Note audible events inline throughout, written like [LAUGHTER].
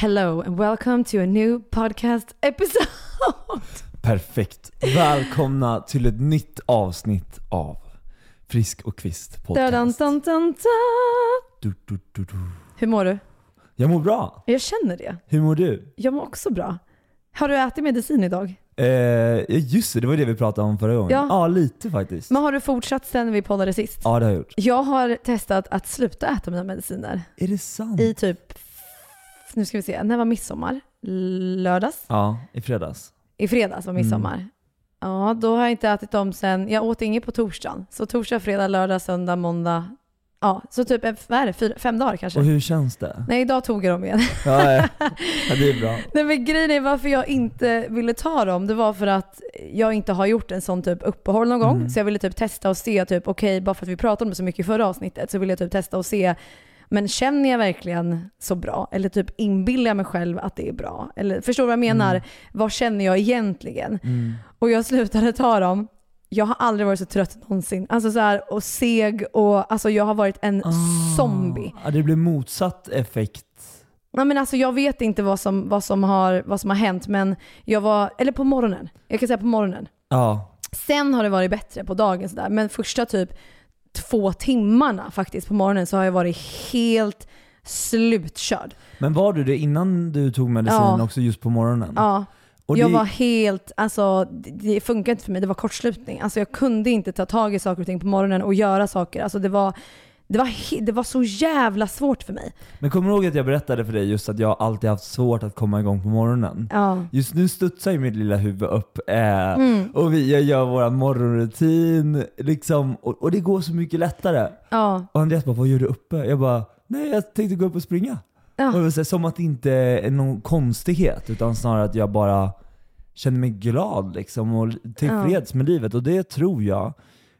Hello and welcome to a new podcast episode. [LAUGHS] Perfekt. Välkomna till ett nytt avsnitt av Frisk och Kvist podcast. Dun, dun, dun. Du, du, du. Hur mår du? Jag mår bra. Jag känner det. Hur mår du? Jag mår också bra. Har du ätit medicin idag? Eh, just det, det var det vi pratade om förra gången. Ja. Ja, lite faktiskt. Men har du fortsatt sen vi poddade sist? Ja, det har jag gjort. Jag har testat att sluta äta mina mediciner Är det sant? i typ, nu ska vi se, när var midsommar? Lördags? Ja, i fredags. I fredags var midsommar. Mm. Ja, då har jag inte ätit dem sen, jag åt inget på torsdagen. Så torsdag, fredag, lördag, söndag, måndag. Ja, så typ, eh, vad är det, fyra, fem dagar kanske? Och hur känns det? Nej, idag tog jag dem igen. [LAUGHS] Ja, ja. ja det är bra. [LAUGHS] Nej men grejen är varför jag inte ville ta dem, det var för att jag inte har gjort en sån typ uppehåll någon gång. Mm. Så jag ville typ testa och se, typ okej, bara för att vi pratade om det så mycket i förra avsnittet, så ville jag typ testa och se, men känner jag verkligen så bra? Eller typ inbillar jag mig själv att det är bra? Eller förstår du vad jag menar? Mm. Vad känner jag egentligen? Mm. Och jag slutade ta dem. Jag har aldrig varit så trött någonsin. Alltså så här, och seg och alltså jag har varit en zombie. Ah, Ja, det blir motsatt effekt. Nej, men alltså jag vet inte vad som, vad, som har, vad som har hänt, men jag var, eller på morgonen. Jag kan säga på morgonen. Ja. Sen har det varit bättre på dagen sådär, men första typ två timmarna faktiskt på morgonen så har jag varit helt slutkörd. Men var du det innan du tog medicinen Ja. också just på morgonen? Ja, Och jag det- var helt, alltså det, funkar inte för mig, det var kortslutning. Alltså jag kunde inte ta tag i saker och ting på morgonen och göra saker. Alltså det var, det var, det var så jävla svårt för mig. Men kommer du ihåg att jag berättade för dig just att jag alltid haft svårt att komma igång på morgonen? Ja. Just nu studsar ju mitt lilla huvud upp eh, Mm. och vi, jag gör våra morgonrutin liksom, och, och det går så mycket lättare. Ja. Och Andreas bara, vad gör du uppe? Jag bara, nej jag tänkte gå upp och springa. Ja. Och här, som att det inte är någon konstighet, utan snarare att jag bara känner mig glad liksom och tillfreds med livet. Och det tror jag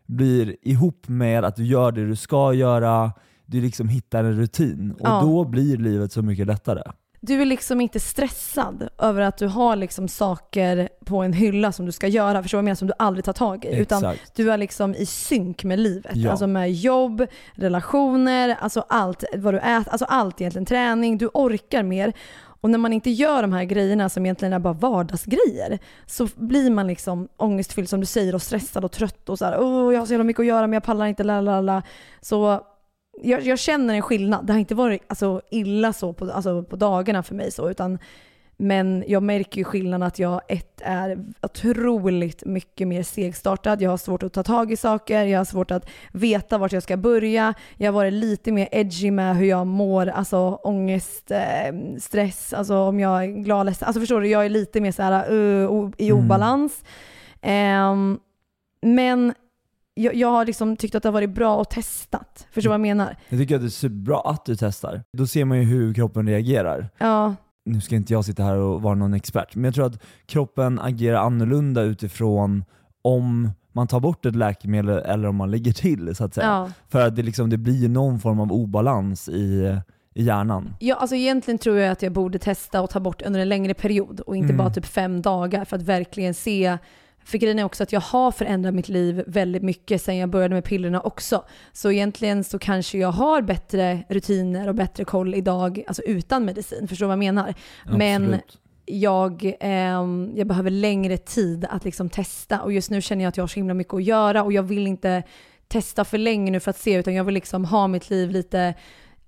blir ihop med att du gör det du ska göra, du liksom hittar en rutin. Och Ja. då blir livet så mycket lättare. Du är liksom inte stressad över att du har liksom saker på en hylla som du ska göra, förstår du vad jag menar, som du aldrig tar tag i. Utan Exakt. du är liksom i synk med livet. Ja. Alltså med jobb, relationer, alltså allt vad du äter, alltså allt egentligen. Träning, du orkar mer. Och när man inte gör de här grejerna som egentligen är bara vardagsgrejer så blir man liksom ångestfylld som du säger och stressad och trött och så här, åh jag har så jävla mycket att göra men jag pallar inte, lalala. Så jag, jag känner en skillnad. Det har inte varit alltså, illa så på, alltså, på dagarna för mig så, utan men jag märker ju skillnaden att jag ett är otroligt mycket mer segstartad. Jag har svårt att ta tag i saker, jag har svårt att veta vart jag ska börja. Jag har varit lite mer edgy med hur jag mår, alltså ångest, eh, stress, alltså om jag är glad, ledsen. Alltså förstår du, jag är lite mer så här uh, i Mm. obalans. Ehm, men jag, jag har liksom tyckt att det har varit bra att testat. Förstår du vad jag menar? Jag tycker att det är superbra att du testar. Då ser man ju hur kroppen reagerar. Ja, Nu ska inte jag sitta här och vara någon expert, men jag tror att kroppen agerar annorlunda utifrån om man tar bort ett läkemedel eller om man lägger till så att säga. ja. För att det, liksom, det blir någon form av obalans i, i hjärnan. Ja, alltså egentligen tror jag att jag borde testa och ta bort under en längre period och inte Mm. bara typ fem dagar för att verkligen se för grejen är också att jag har förändrat mitt liv väldigt mycket sen jag började med pillerna också. Så egentligen så kanske jag har bättre rutiner och bättre koll idag, alltså utan medicin. Förstår du vad jag menar? Men Absolut. jag, ehm, jag behöver längre tid att liksom testa och just nu känner jag att jag har så himla mycket att göra och jag vill inte testa för länge nu för att se utan jag vill liksom ha mitt liv lite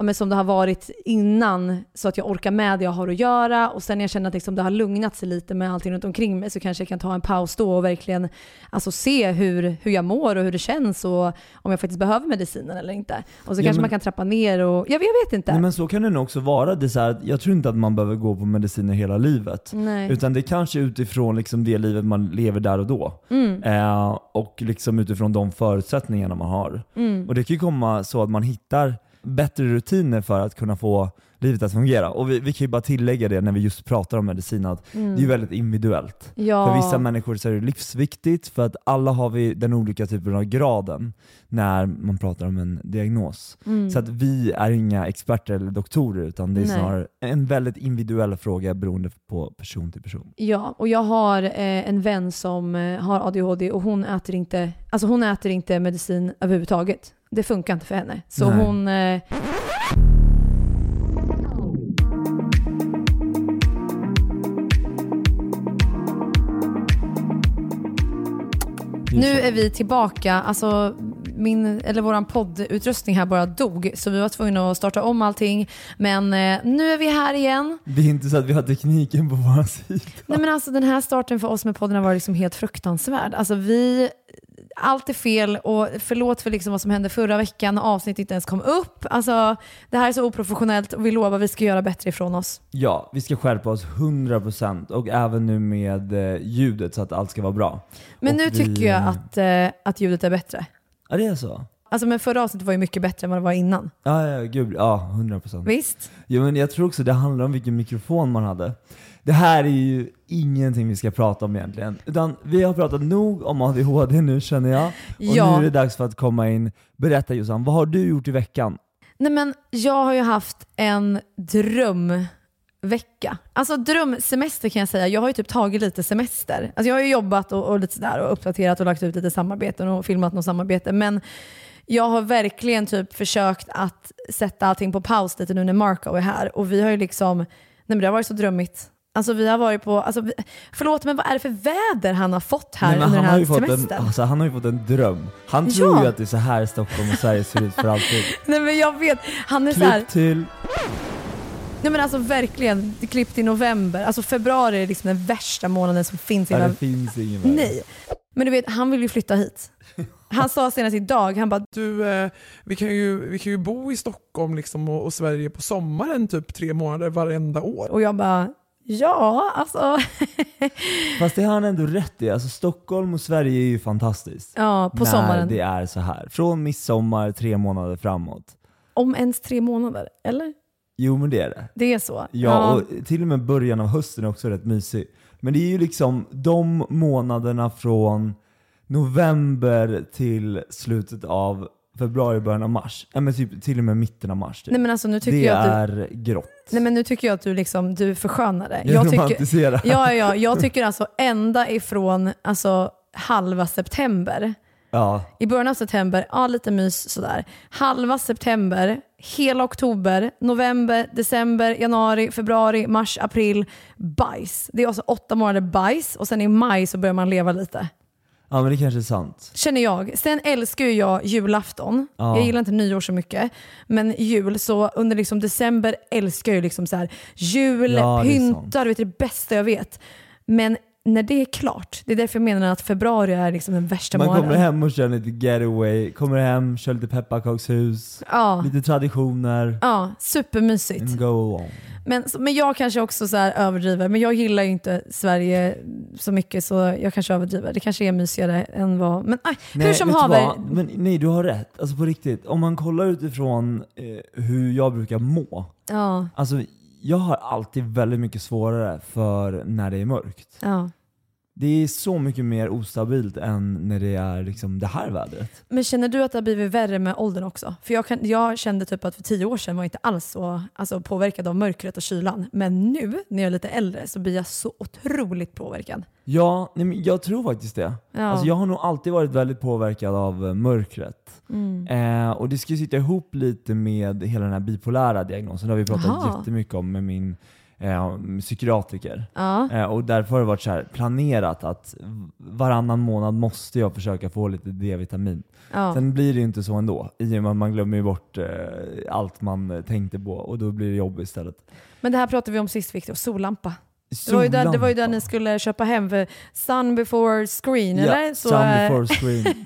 ja, men som det har varit innan så att jag orkar med det jag har att göra och sen när jag känner att liksom det har lugnat sig lite med allting runt omkring mig så kanske jag kan ta en paus då och verkligen alltså, se hur, hur jag mår och hur det känns och om jag faktiskt behöver medicinen eller inte. Och så Ja, kanske men- man kan trappa ner och jag, jag vet inte. Nej, men så kan det nog också vara. Det så här, att jag tror inte att man behöver gå på mediciner hela livet. Nej. Utan det kanske utifrån liksom det livet man lever där och då. Mm. Eh, och liksom utifrån de förutsättningarna man har. Mm. Och det kan ju komma så att man hittar bättre rutiner för att kunna få livet att fungera. Och vi, vi kan ju bara tillägga det när vi just pratar om medicin, att Mm. det är väldigt individuellt. Ja. För vissa människor så är det livsviktigt, för att alla har vi den olika typen av graden när man pratar om en diagnos. Mm. Så att vi är inga experter eller doktorer, utan det är Nej. snarare en väldigt individuell fråga beroende på person till person. Ja, och jag har eh, en vän som eh, har ADHD och hon äter inte, alltså hon äter inte medicin överhuvudtaget det funkar inte för henne. Så Nej. hon... Eh... Nu är vi tillbaka. Alltså, min, eller våran poddutrustning här bara dog, så vi var tvungna att starta om allting. Men eh, nu är vi här igen. Det är inte så att vi har tekniken på vår sida. Nej men alltså den här starten för oss med podden har varit liksom helt fruktansvärd. Alltså vi allt är fel och förlåt för liksom vad som hände förra veckan när avsnittet inte ens kom upp. Alltså, det här är så oprofessionellt och vi lovar att vi ska göra bättre ifrån oss. Ja, vi ska skärpa oss 100% och även nu med eh, ljudet så att allt ska vara bra. Men och nu vi... tycker jag att, eh, att ljudet är bättre. Ja, det är så? Alltså men förra avsnittet var ju mycket bättre än vad det var innan. Ja, ja gud. Ja, 100%. Visst? Jo, men jag tror också det handlar om vilken mikrofon man hade. Det här är ju ingenting vi ska prata om egentligen. Utan vi har pratat nog om ADHD nu känner jag. Och ja. nu är det dags för att komma in. Berätta Jossan, vad har du gjort i veckan? Nej men jag har ju haft en drömvecka. Alltså drömsemester kan jag säga. Jag har ju typ tagit lite semester. Alltså jag har ju jobbat och, och lite sådär och uppdaterat och lagt ut lite samarbeten och filmat något samarbete. Men jag har verkligen typ försökt att sätta allting på paus lite nu när Marco är här. Och vi har ju liksom, nej men det har varit så drömmigt. Alltså vi har varit på, alltså, förlåt men vad är det för väder han har fått här Nej, under den här semestern? En, alltså, han har ju fått en dröm. Han ja. tror ju att det är så här Stockholm och Sverige ser ut för alltid. [LAUGHS] Nej men jag vet, han är Klipp så här, till. Nej men alltså verkligen, klippt i november. Alltså februari är liksom den värsta månaden som finns. Ja, det finns ingen värld. Nej. Men du vet, han vill ju flytta hit. Han sa senast idag, han bara Du, eh, vi, kan ju, vi kan ju bo i Stockholm liksom och, och Sverige på sommaren typ tre månader varenda år. Och jag bara, Ja, alltså. [LAUGHS] Fast det har han ändå rätt i. Alltså Stockholm och Sverige är ju fantastiskt. Ja, på när sommaren. det är så här. Från midsommar tre månader framåt. Om ens tre månader, eller? Jo men det är det. Det är så? Ja, ja. och till och med början av hösten är också rätt mysig. Men det är ju liksom de månaderna från november till slutet av februari, början av mars. Ja, men typ till och med mitten av mars. Typ. Nej, men alltså, nu tycker det jag är du, grått. Nej men nu tycker jag att du, liksom, du förskönar det. Jag, jag romantiserar. ja, ja, jag tycker alltså ända ifrån alltså, halva september. Ja. I början av september, ja lite mys sådär. Halva september, hela oktober, november, december, januari, februari, mars, april. Bajs. Det är alltså åtta månader bajs och sen i maj så börjar man leva lite. Ja men det kanske är sant. Känner jag. Sen älskar ju jag julafton. Ja. Jag gillar inte nyår så mycket. Men jul, så under liksom december älskar jag ju liksom så här, jul, Ja, det är sant. pynta, du vet det bästa jag vet. Men när det är klart, det är därför jag menar att februari är liksom den värsta Man månaden. kommer hem och kör lite getaway, kommer hem, kör lite pepparkakshus, Ja, lite traditioner, ja, supermysigt. and go on. Men, men jag kanske också så överdriver, men jag gillar ju inte Sverige så mycket så jag kanske överdriver. Det kanske är mysigare än vad... Men aj, hur som haver. Men, nej, du har rätt. Alltså på riktigt. Om man kollar utifrån eh, hur jag brukar må. Ja, Alltså, jag har alltid väldigt mycket svårare för när det är mörkt. ja. Det är så mycket mer ostabilt än när det är liksom det här vädret. Men känner du att det har blivit värre med åldern också? För jag, kan, jag kände typ att för tio år sedan var jag inte alls så alltså, påverkad av mörkret och kylan. Men nu när jag är lite äldre så blir jag så otroligt påverkad. Ja, nej, men jag tror faktiskt det. Ja. Alltså, jag har nog alltid varit väldigt påverkad av eh, mörkret. Mm. Eh, och det ska ju sitta ihop lite med hela den här bipolära diagnosen. Det har vi pratat Aha. jättemycket om med min eh, psykiatriker. Ja. Eh, och därför har det varit så här planerat att varannan månad måste jag försöka få lite D-vitamin. Ja. Sen blir det ju inte så ändå, i och med att man glömmer bort eh, allt man tänkte på och då blir det jobb istället. Men det här pratade vi om sist Victor, sollampa. Det var, ju där, det var ju där ni skulle köpa hem för sun before screen, eller? Ja, Så, sun eh, before screen.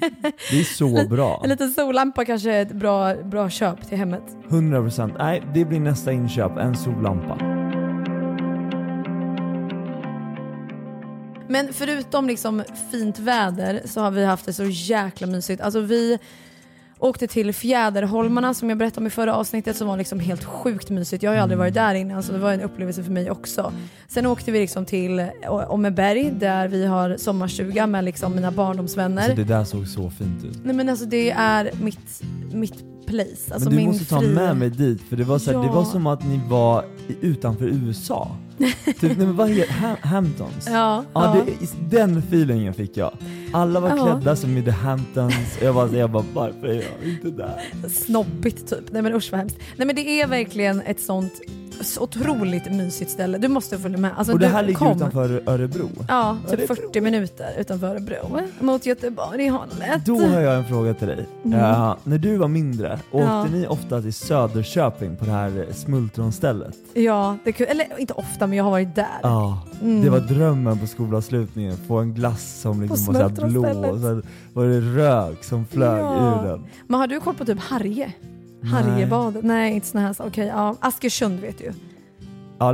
Det är så [LAUGHS] bra. En liten sollampa kanske är ett bra, bra köp till hemmet. 100%. Nej, det blir nästa inköp, en sollampa. Men förutom liksom fint väder så har vi haft det så jäkla mysigt. Alltså vi åkte till Fjäderholmarna som jag berättade om i förra avsnittet som var liksom helt sjukt mysigt. Jag har ju aldrig varit där innan så det var en upplevelse för mig också. Sen åkte vi liksom till Åmmeberg där vi har sommarstuga med liksom mina barndomsvänner. Alltså det där såg så fint ut. Nej men alltså det är mitt, mitt place. Alltså Men du måste ta fri... med mig dit, för det var, så här, det Ja. var som att ni var utanför USA. Typ, nej, men vad heter Ham- Hamptons? Ja, Ja, ja. det, den feelingen fick jag. Alla var Ja. klädda som i The Hamptons, jag bara, jag bara varför är jag inte där? Snobbigt typ. Nej men usch vad hemskt. Nej men det är verkligen ett sånt så otroligt mysigt ställe. Du måste följa med. Alltså, Och det här ligger kom. utanför Örebro. Ja, typ Örebro. 40 minuter utanför Örebro. Mot Göteborg hållet. Då har jag en fråga till dig. Mm. Ja, när du var mindre, åkte Ja. ni ofta till Söderköping på det här smultronstället? Ja, det. Eller inte ofta men jag har varit där. Ja, Mm. det var drömmen på skolavslutningen. Få en glass som liksom var så blå och så var det rök som flög Ja. ur den. Men har du koll på typ Harje? Harjebadet? Nej, inte såna här. Okej, ja. Askersund vet du ju. Ja,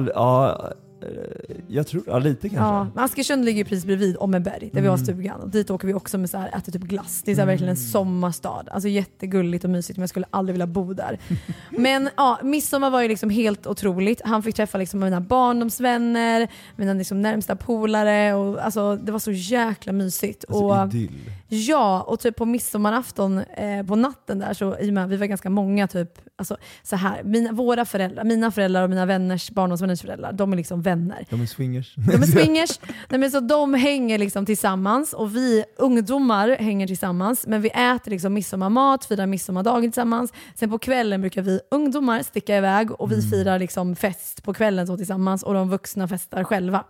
jag tror, ja lite kanske. Ja, men Askersund ligger ju precis bredvid Ommeberg där vi har Mm. stugan. Och dit åker vi också med så här, äter typ glass. Det är så här verkligen en sommarstad. Alltså jättegulligt och mysigt men jag skulle aldrig vilja bo där. [LAUGHS] men ja, midsommar var ju liksom helt otroligt. Han fick träffa liksom mina barndomsvänner, mina liksom närmsta polare. Och, alltså, det var så jäkla mysigt. Alltså och, idyll. Ja, och typ på midsommarafton eh, på natten där så i och med vi var ganska många typ, alltså så här, mina, våra föräldrar, mina föräldrar och mina vänners, barndomsvänners föräldrar, de är liksom vänner. De är swingers. De är swingers, [LAUGHS] Nej, men så de hänger liksom tillsammans och vi ungdomar hänger tillsammans men vi äter liksom midsommarmat, firar midsommardagen tillsammans. Sen på kvällen brukar vi ungdomar sticka iväg och vi firar liksom fest på kvällen så tillsammans och de vuxna festar själva.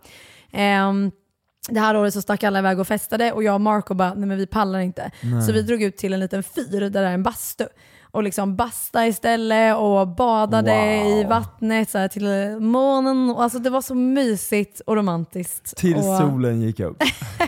Ehm, det här året så stack alla iväg och festade och jag och Marco bara, nej men vi pallar inte. Nej. Så vi drog ut till en liten fyr där det är en bastu. Och liksom basta istället och badade Wow. i vattnet så här, till månen. Alltså det var så mysigt och romantiskt. Till och solen gick upp.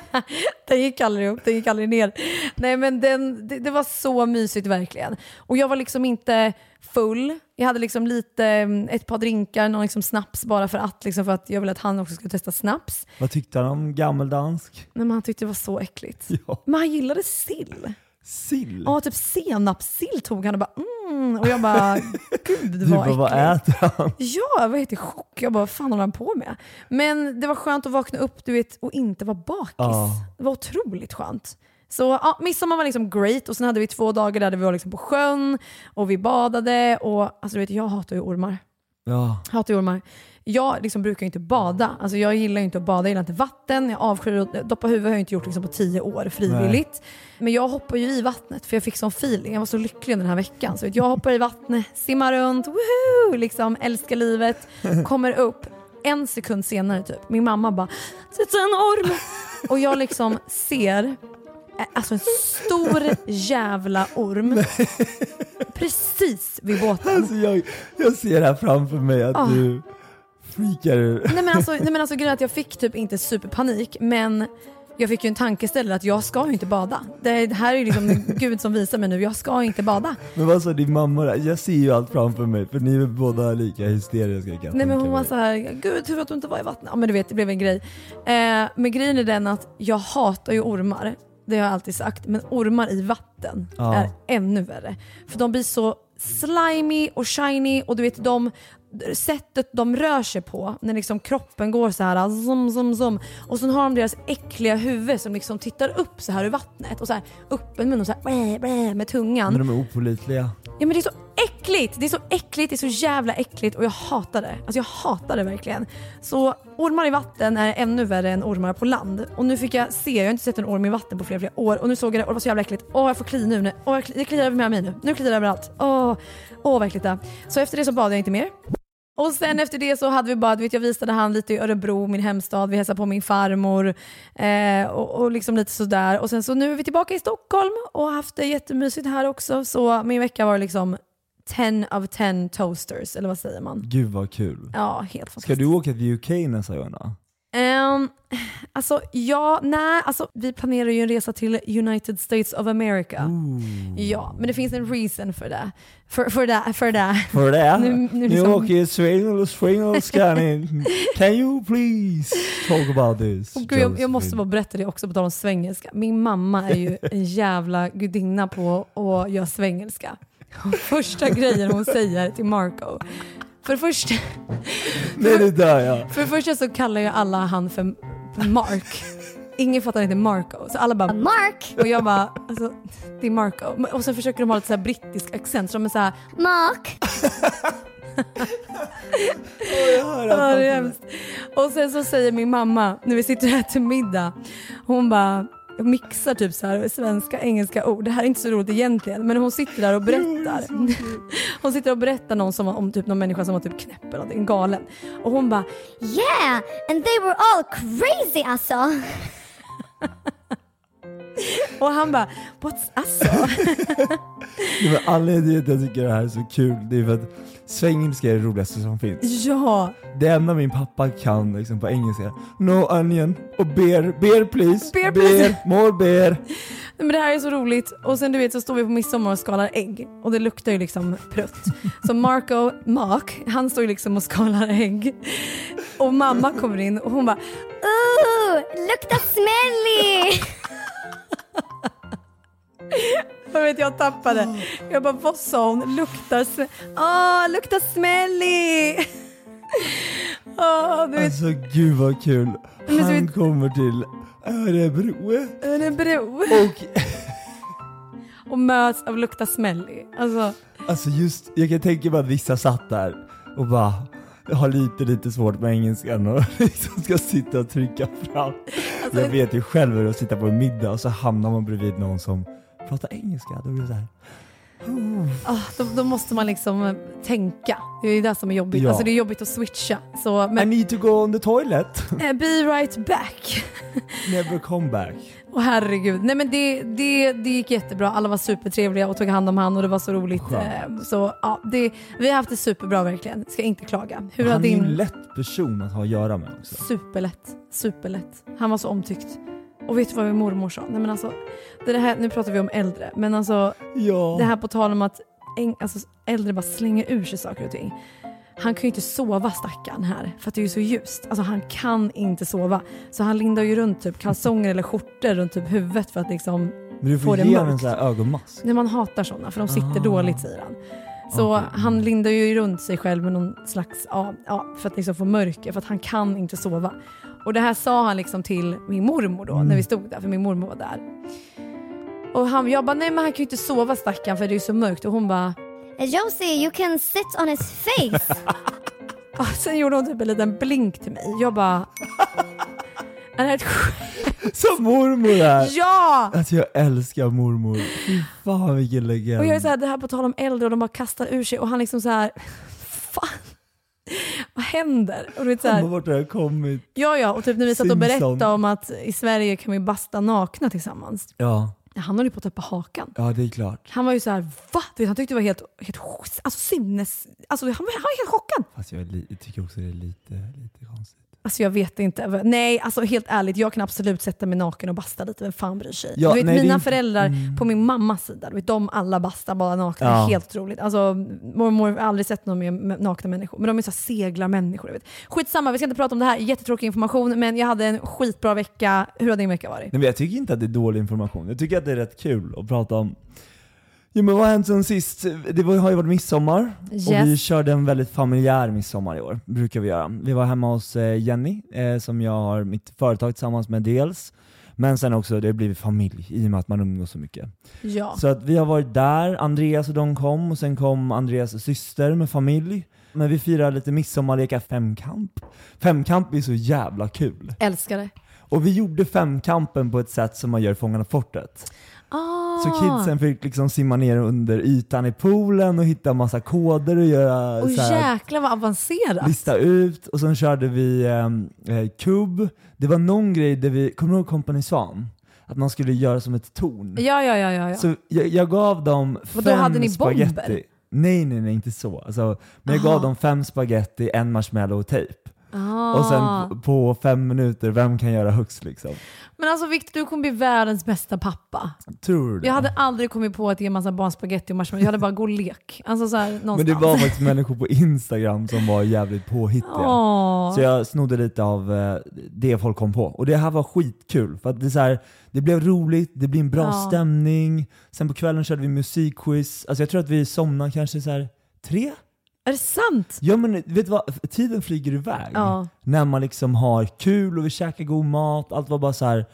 [LAUGHS] Den gick aldrig upp, den gick aldrig ner. Nej men den, det, det var så mysigt verkligen. Och jag var liksom inte full. Jag hade liksom lite, mm, ett par drinkar, någon liksom snaps bara för att, liksom för att jag ville att han också skulle testa snaps. Vad tyckte han om gammeldansk? Nej, men han tyckte det var så äckligt. [LAUGHS] Ja. Men han gillade sill. Sill? Ja, typ senapssill tog han och bara mm. Och jag bara, [LAUGHS] gud vad bara, vad äckligt. äter han? [LAUGHS] Ja, jag var helt i chock. Jag bara, vad fan håller han på med? Men det var skönt att vakna upp du vet, och inte vara bakis. Ja. Det var otroligt skönt. Så ja, midsommar var liksom great och sen hade vi två dagar där vi var liksom på sjön och vi badade och alltså du vet, jag hatar ju ormar. Ja. Hatar ju ormar. Jag liksom brukar ju inte bada. Alltså jag gillar ju inte att bada, jag gillar inte vatten. Jag avskyr att doppa huvudet har jag inte gjort liksom på tio år frivilligt. Men jag hoppar ju i vattnet för jag fick sån feeling. Jag var så lycklig den här veckan. Så jag hoppar i vattnet, simmar runt, woohoo, liksom älskar livet. [LAUGHS] Kommer upp, en sekund senare typ, min mamma bara “Titta en orm!” Och jag liksom ser Alltså en stor jävla orm precis vid båten. Alltså jag, jag ser här framför mig att Ah. du freakar ur. Nej men alltså, nej men alltså grejen att jag fick typ inte superpanik men jag fick ju en tankeställare att jag ska ju inte bada. Det, här är ju liksom [LAUGHS] Gud som visar mig nu, jag ska inte bada. Men vad sa din mamma där? Jag ser ju allt framför mig för ni är båda lika hysteriska kan jag Nej men hon var så här, gud tur att du inte var i vattnet. Ja men du vet det blev en grej. Eh, men grejen är den att jag hatar ju ormar. Det har jag alltid sagt. Men ormar i vatten Ja. är ännu värre. För de blir så slimy och shiny och du vet de sättet de rör sig på när liksom kroppen går så här zoom, zoom, zoom. och så har de deras äckliga huvud som liksom tittar upp så här ur vattnet och så här öppen mun och så här blä, blä, med tungan. Men de är opålitliga. Ja men det är så äckligt! Det är så äckligt, det är så jävla äckligt och jag hatar det. Alltså jag hatar det verkligen. Så ormar i vatten är ännu värre än ormar på land. Och nu fick jag se, jag har inte sett en orm i vatten på flera, flera år och nu såg jag det och det var så jävla äckligt. Åh jag får kli nu. Åh, jag det kliar över hela mig nu. Nu kliar det överallt. Åh, åh vad äckligt det. Så efter det så bad jag inte mer. Och sen efter det så hade vi bara, du vet, jag visade han lite i Örebro, min hemstad, vi hälsade på min farmor eh, och, och liksom lite sådär. Och sen så nu är vi tillbaka i Stockholm och haft det jättemysigt här också. Så min vecka var liksom 10 of 10 toasters, eller vad säger man? Gud vad kul. Ja, helt fantastiskt. Ska du åka till UK nästa gång då? Ehm, alltså ja, nej, alltså vi planerar ju en resa till United States of America. Ja, men det finns en reason för det. För, för det, för det. För det? Nu- nu Nu liksom- åker swingle, swingle, scanning. Can you please talk about this? Och gud, jag, jag måste bara berätta det också på tal om svengelska. Min mamma är ju en jävla gudinna på att göra svengelska. [LAUGHS] Första grejen hon säger till Marco. För det första, Nej det dör jag. för det första så kallar ju alla han för, Mark. Ingen fattar inte Marco. Så alla bara Mark! Och jag bara, alltså det är Marco. Och sen försöker de ha lite så här brittisk accent så de är såhär Mark! [LAUGHS] Jag hör Ja, det är hemskt. Och sen så säger min mamma, när vi sitter här till middag, hon bara mixar typ så här svenska engelska ord. Det här är inte så roligt egentligen men hon sitter där och berättar. [LAUGHS] Hon sitter och berättar någon som, om typ någon människa som var typ knäpp eller någonting, galen. Och hon bara Yeah, and they were all crazy alltså. [LAUGHS] [LAUGHS] och han bara what's alltså? [LAUGHS] Men Anledningen till att jag tycker det här är så kul, det är för att svengelska är det roligaste som finns. ja, Det enda min pappa kan liksom på engelska, no onion och beer, beer please, Beer, please. more beer. [LAUGHS] Men det här är så roligt. Och sen du vet så står vi på midsommar och skalar ägg och det luktar ju liksom prutt. Så Marco, Mark, han står ju liksom och skalar ägg. Och mamma kommer in och hon bara Ooh, luktar smelly! Jag vet jag tappade. Jag bara vad sa hon? Luktar, s- ah, luktar smelly. [LAUGHS] Ah, du vet, Alltså gud vad kul. Han vet- kommer till Örebro Örebro. och [LAUGHS] Och möts av lukta smelly. Alltså, alltså just, jag kan tänka mig att vissa satt där och bara har lite lite svårt med engelskan och [LAUGHS] liksom ska sitta och trycka fram. Alltså- jag vet ju själv hur det är att sitta på en middag och så hamnar man bredvid någon som pratar engelska. Då blir det så här. ah, då, då måste man liksom eh, tänka. Det är det som är jobbigt. Ja. Alltså det är jobbigt att switcha. Så, I men, need to go on the toilet. [LAUGHS] eh, be right back. [LAUGHS] Never come back. Och herregud. Nej men det, det, det gick jättebra. Alla var supertrevliga och tog hand om han och det var så roligt. Skönt. Eh, Så ja, det, vi har haft det superbra verkligen. Ska inte klaga. Hur Han är ju en din... lätt person att ha att göra med också. Superlätt. Superlätt. Han var så omtyckt. Och vet du vad min mormor sa? Nej men alltså, det här, nu pratar vi om äldre, men alltså Ja. det här på tal om att äng, alltså, äldre bara slänger ur sig saker och ting. Han kan ju inte sova stackaren här för att det är ju så ljust. Alltså han kan inte sova. Så han lindar ju runt typ kalsonger eller skjortor runt typ huvudet för att liksom Men du får får det ge en mörkt. sån här ögonmask. Nej, man hatar sådana för de sitter Ah. dåligt säger han. Så Okej. han lindar ju runt sig själv med någon slags, ja, ja för att liksom få mörker för att han kan inte sova. Och det här sa han liksom till min mormor då Mm. när vi stod där för min mormor var där. Och han, jag bara nej men han kan ju inte sova stackarn för det är så mörkt och hon bara Josie, you can sit on his face. [LAUGHS] ah, sen gjorde hon typ en liten blink till mig. Jag bara är det här ett skämt? Som mormor är! Ja! Alltså jag älskar mormor. Fy fan vilken legend. Och jag är så här, det här på tal om äldre och de bara kastar ur sig och han liksom så här fan vad händer? Och du vet så här, har varit där och kommit. Ja, ja, och typ när vi satt och Simpson. berättade om att i Sverige kan vi basta nakna tillsammans. Ja, Han höll ju på att tappa hakan. ja det är klart. Han var ju så här, va? Du vet, han tyckte det var helt, helt alltså, sinnes... Alltså, han, var, han var helt chockad. Fast jag, är li- jag tycker också det är lite, lite konstigt. Alltså jag vet inte. Nej, alltså helt ärligt, jag kan absolut sätta mig naken och basta lite. Vem fan bryr sig? Ja, du vet, nej, mina föräldrar mm. på min mammas sida, du vet, de alla bastar bara nakna. Ja. Helt otroligt. Alltså, mormor har aldrig sett någon med med nakna människor. Men de är så seglarmänniskor. Du vet. Skitsamma, vi ska inte prata om det här. Jättetråkig information, men jag hade en skitbra vecka. Hur har din vecka varit? Nej, men jag tycker inte att det är dålig information. Jag tycker att det är rätt kul att prata om Jo men vad har hänt sen sist? Det var, har ju varit midsommar, och vi Yes. körde en väldigt familjär midsommar i år, brukar vi göra. Vi var hemma hos eh, Jenny, eh, som jag har mitt företag tillsammans med dels, men sen också det har blivit familj i och med att man umgås så mycket. Ja. Så att vi har varit där, Andreas och de kom, och sen kom Andreas syster med familj. Men vi firade lite midsommarlekar femkamp. Femkamp är så jävla kul. Älskar det. Och vi gjorde femkampen på ett sätt som man gör Fångarna fortet. Ah. Så kidsen fick liksom simma ner under ytan i poolen och hitta massa koder och göra Och så här, jäklar vad avancerat. lista ut. Och sen körde vi ehm, eh, kubb. Det var någon grej där vi, kommer du ihåg Company Svan? Att man skulle göra som ett torn. Ja, ja, ja. ja, ja. Så jag, jag gav dem Vadå, fem hade ni bomber? spaghetti. Nej, nej, nej, inte så. Alltså, men jag Aha. gav dem fem spaghetti, en marshmallow och tejp. Ah. Och sen p- på fem minuter, vem kan göra högst liksom? Men alltså Victor, du kommer bli världens bästa pappa. Tror du? Jag hade aldrig kommit på att ge massa barn spaghetti och marshmallow. Jag hade bara gå och lek. Alltså så här, någonstans. Men det var faktiskt människor på Instagram som var jävligt påhittiga. Åh. Så jag snodde lite av eh, det folk kom på. Och det här var skitkul, för att det, är så här, det blev roligt, det blev en bra Ja. stämning. Sen på kvällen körde vi musikquiz. Alltså jag tror att vi somnade kanske så här tre? Är det sant? Ja men vet du vad, tiden flyger iväg. Ja. När man liksom har kul och vi käkar god mat, allt var bara så här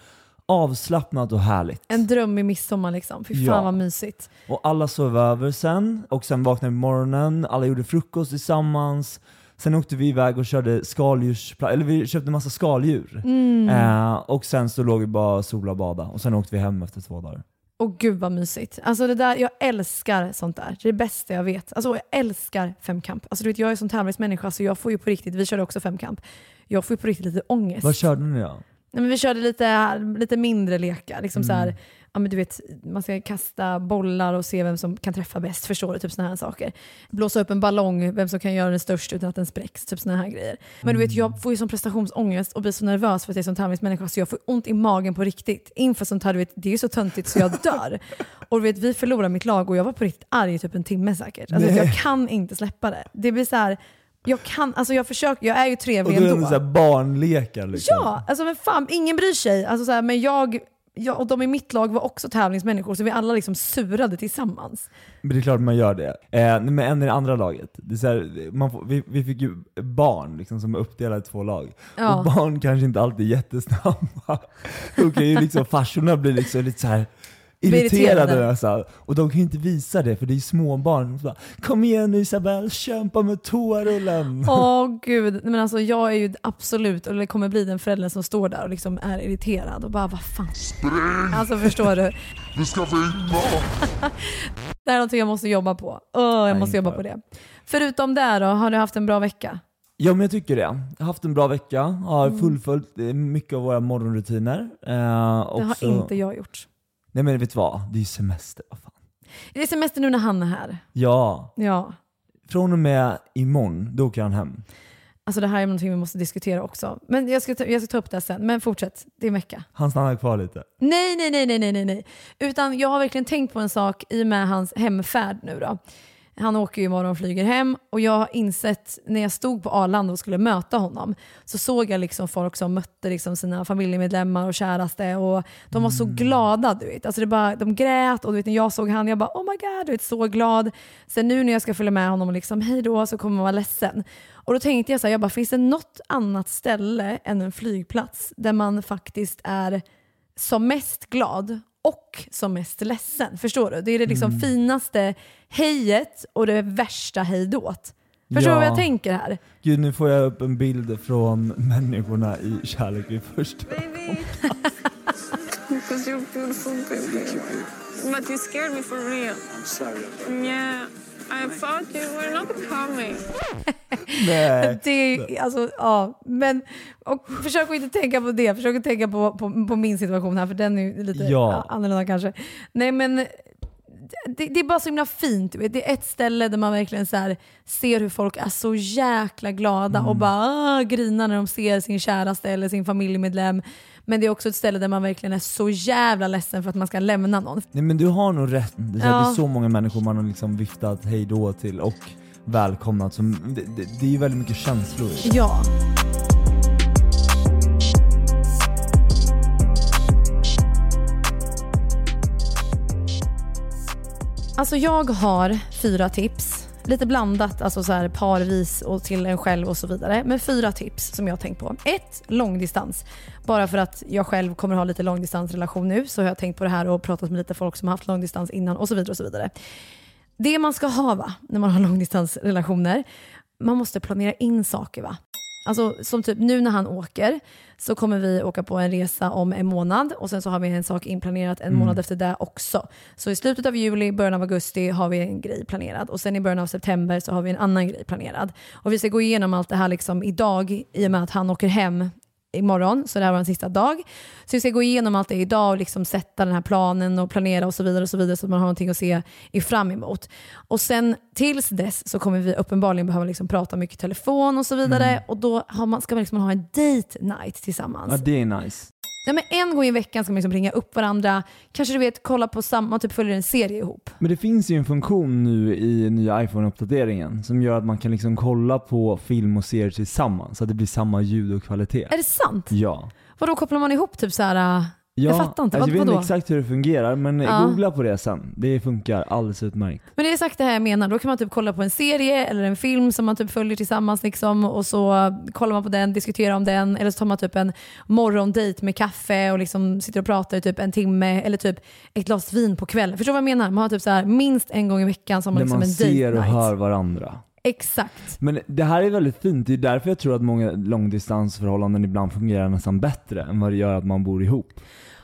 avslappnat och härligt. En dröm i midsommar liksom. Fy fan Ja. vad mysigt. Och alla sov över sen, och sen vaknade vi på morgonen, alla gjorde frukost tillsammans. Sen åkte vi iväg och körde skaldjurspla- eller vi köpte massa skaldjur. Mm. Eh, och sen så låg vi bara sola och bada och sen åkte vi hem efter två dagar. Och gud vad mysigt. Alltså det där, jag älskar sånt där. Det är det bästa jag vet. Alltså jag älskar femkamp. Alltså du vet, jag är som tävlingsmänniska så jag får ju på riktigt, vi körde också femkamp, jag får ju på riktigt lite ångest. Vad körde ni då? Nej, men vi körde lite, lite mindre lekar. Liksom så Mm. här, ja, men du vet, man ska kasta bollar och se vem som kan träffa bäst. Förstår du? Typ såna här saker. Blåsa upp en ballong, vem som kan göra den störst utan att den spräcks. Typ såna här grejer. Men du vet, jag får ju som prestationsångest och blir så nervös för att jag är som tävlingsmänniska så jag får ont i magen på riktigt. Inför sånt här, du vet, det är ju så töntigt så jag dör. [LAUGHS] och du vet, vi förlorar mitt lag och jag var på riktigt arg i typ en timme säkert. Alltså, jag kan inte släppa det. Det blir så här, jag kan, alltså jag försöker, jag är ju Och trevlig då är ändå. det barnlekar liksom. Ja, alltså men fan, ingen bryr sig. Alltså så här, men jag, jag och de i mitt lag var också tävlingsmänniskor så vi alla liksom surade tillsammans. Men det är klart man gör det. Eh, men en i det andra laget. Det är så här, man får, vi, vi fick ju barn liksom, som är uppdelade i två lag. Ja. Och barn kanske inte alltid är jättesnabba. [LAUGHS] Då kan ju liksom farsorna bli liksom lite så här irriterade nästan. Och de kan ju inte visa det för det är småbarn. De bara, Kom igen nu Isabel, kämpa med toarullen. Åh gud, men alltså jag är ju absolut, eller kommer bli den föräldern som står där och liksom är irriterad och bara vad fan. Alltså förstår du? Du ska barn. [LAUGHS] Det här är någonting jag måste jobba på. Åh, jag Nej, måste jobba jag. på det. Förutom det då, har du haft en bra vecka? Ja men jag tycker det. Jag har haft en bra vecka, har fullföljt eh, mycket av våra morgonrutiner. Eh, Det har inte jag gjort. Nej men vet du vad? Det är ju semester, vad fan. Det är semester nu när han är här. Ja, Ja. från och med imorgon, då åker han hem. Alltså det här är någonting vi måste diskutera också. Men jag ska ta, jag ska ta upp det sen. Men fortsätt, det är en vecka. Han stannar kvar lite. Nej, nej, nej, nej, nej, nej, nej. Utan jag har verkligen tänkt på en sak i och med hans hemfärd nu då. Han åker ju imorgon och flyger hem och jag har insett när jag stod på Arlanda och skulle möta honom så såg jag liksom folk som mötte liksom sina familjemedlemmar och käraste och de var så glada. Du vet. Alltså det bara, de grät och du vet, när jag såg han jag bara oh my god, du vet, så glad. Sen nu när jag ska följa med honom och liksom hej då så kommer man vara ledsen. Och då tänkte jag så här, jag bara, finns det något annat ställe än en flygplats där man faktiskt är som mest glad och som mest ledsen. Förstår du? Det är det liksom finaste hejet och det värsta hejdåt. Förstår du vad Ja. jag tänker här? Gud, nu får jag upp en bild från människorna i Kärlek vid första Because you're beautiful, baby. But you scared me for real. I'm sorry. Yeah, I thought you were not coming. [LAUGHS] Nej. Det är, alltså, ja, men och försök att inte tänka på det. Försök att tänka på, på, på min situation här för den är ju lite Ja. annorlunda kanske. Nej men det, det är bara så himla fint. Det är ett ställe där man verkligen så här, ser hur folk är så jäkla glada och bara ah, grinar när de ser sin käraste eller sin familjemedlem. Men det är också ett ställe där man verkligen är så jävla ledsen för att man ska lämna någon. Nej men du har nog rätt. Det är, så Ja. det är så många människor man har liksom viftat hej då till och välkomnat. Som, det, det, det är ju väldigt mycket känslor. Ja. Alltså jag har fyra tips. Lite blandat, alltså så här parvis och till en själv och så vidare. Men fyra tips som jag har tänkt på. Ett, långdistans. Bara för att jag själv kommer ha lite långdistansrelation nu så har jag tänkt på det här och pratat med lite folk som har haft långdistans innan och så vidare. och så vidare. Det man ska ha va, när man har [LAUGHS] långdistansrelationer, man måste planera in saker va. Alltså som typ nu när han åker så kommer vi åka på en resa om en månad och sen så har vi en sak inplanerat en månad efter det också. Så i slutet av juli, början av augusti har vi en grej planerad och sen i början av september så har vi en annan grej planerad. Och vi ska gå igenom allt det här liksom idag i och med att han åker hem imorgon, så det här var den sista dag. Så vi ska gå igenom allt det idag och liksom sätta den här planen och planera och så vidare och så vidare så att man har någonting att se fram emot. Och sen tills dess så kommer vi uppenbarligen behöva liksom prata mycket i telefon och så vidare och då man, ska man liksom ha en date night tillsammans. Ja det är nice. Nej, men en gång i veckan ska man liksom ringa upp varandra, kanske du vet kolla på samma, typ följer en serie ihop. Men det finns ju en funktion nu i nya iPhone-uppdateringen som gör att man kan liksom kolla på film och serier tillsammans så att det blir samma ljud och kvalitet. Är det sant? Ja. Vadå kopplar man ihop typ så här? Ja, Jag fattar inte. Alltså, jag vet inte exakt hur det fungerar, men Ja. googla på det sen. Det funkar alldeles utmärkt. Men det är exakt det här jag menar. Då kan man typ kolla på en serie eller en film som man typ följer tillsammans liksom, och så kollar man på den, diskuterar om den eller så tar man typ en morgondejt med kaffe och liksom sitter och pratar i typ en timme eller typ ett glas vin på kvällen. Förstår du vad jag menar? Man har typ så här, minst en gång i veckan som man Där liksom man en date ser och night. hör varandra. Exakt. Men det här är väldigt fint, det är därför jag tror att många långdistansförhållanden ibland fungerar nästan bättre än vad det gör att man bor ihop.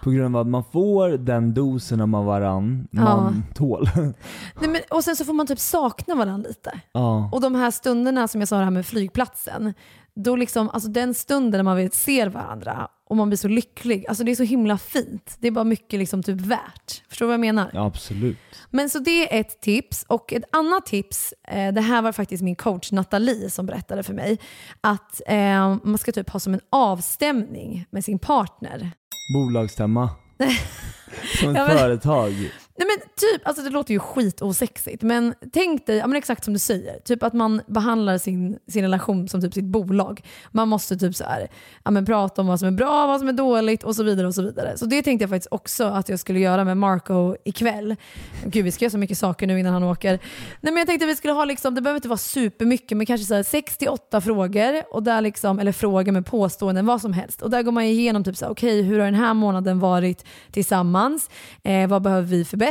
På grund av att man får den dosen av varann man tål. [LAUGHS] Nej, men, och sen så får man typ sakna varandra lite. ja. Och de här stunderna som jag sa det här med flygplatsen, då liksom, alltså den stunden när man vet, ser varandra och man blir så lycklig, alltså det är så himla fint. Det är bara mycket liksom typ värt. Förstår du vad jag menar? ja, absolut. Men så det är ett tips. Och ett annat tips, eh, det här var faktiskt min coach Nathalie som berättade för mig, att eh, man ska typ ha som en avstämning med sin partner. Bolagsstämma. [LAUGHS] Som ett Ja, men- företag. Nej men typ, alltså det låter ju skitosexigt men tänk dig, ja, men exakt som du säger, typ att man behandlar sin, sin relation som typ sitt bolag. Man måste typ så här, ja, men prata om vad som är bra, vad som är dåligt och så vidare. och Så vidare. Så det tänkte jag faktiskt också att jag skulle göra med Marco ikväll. Gud vi ska göra så mycket saker nu innan han åker. Nej men jag tänkte att vi skulle ha, liksom, det behöver inte vara supermycket men kanske 6-8 frågor, och där liksom, eller frågor med påståenden, vad som helst. Och där går man igenom typ så här, okej hur har den här månaden varit tillsammans? Eh, vad behöver vi förbättra?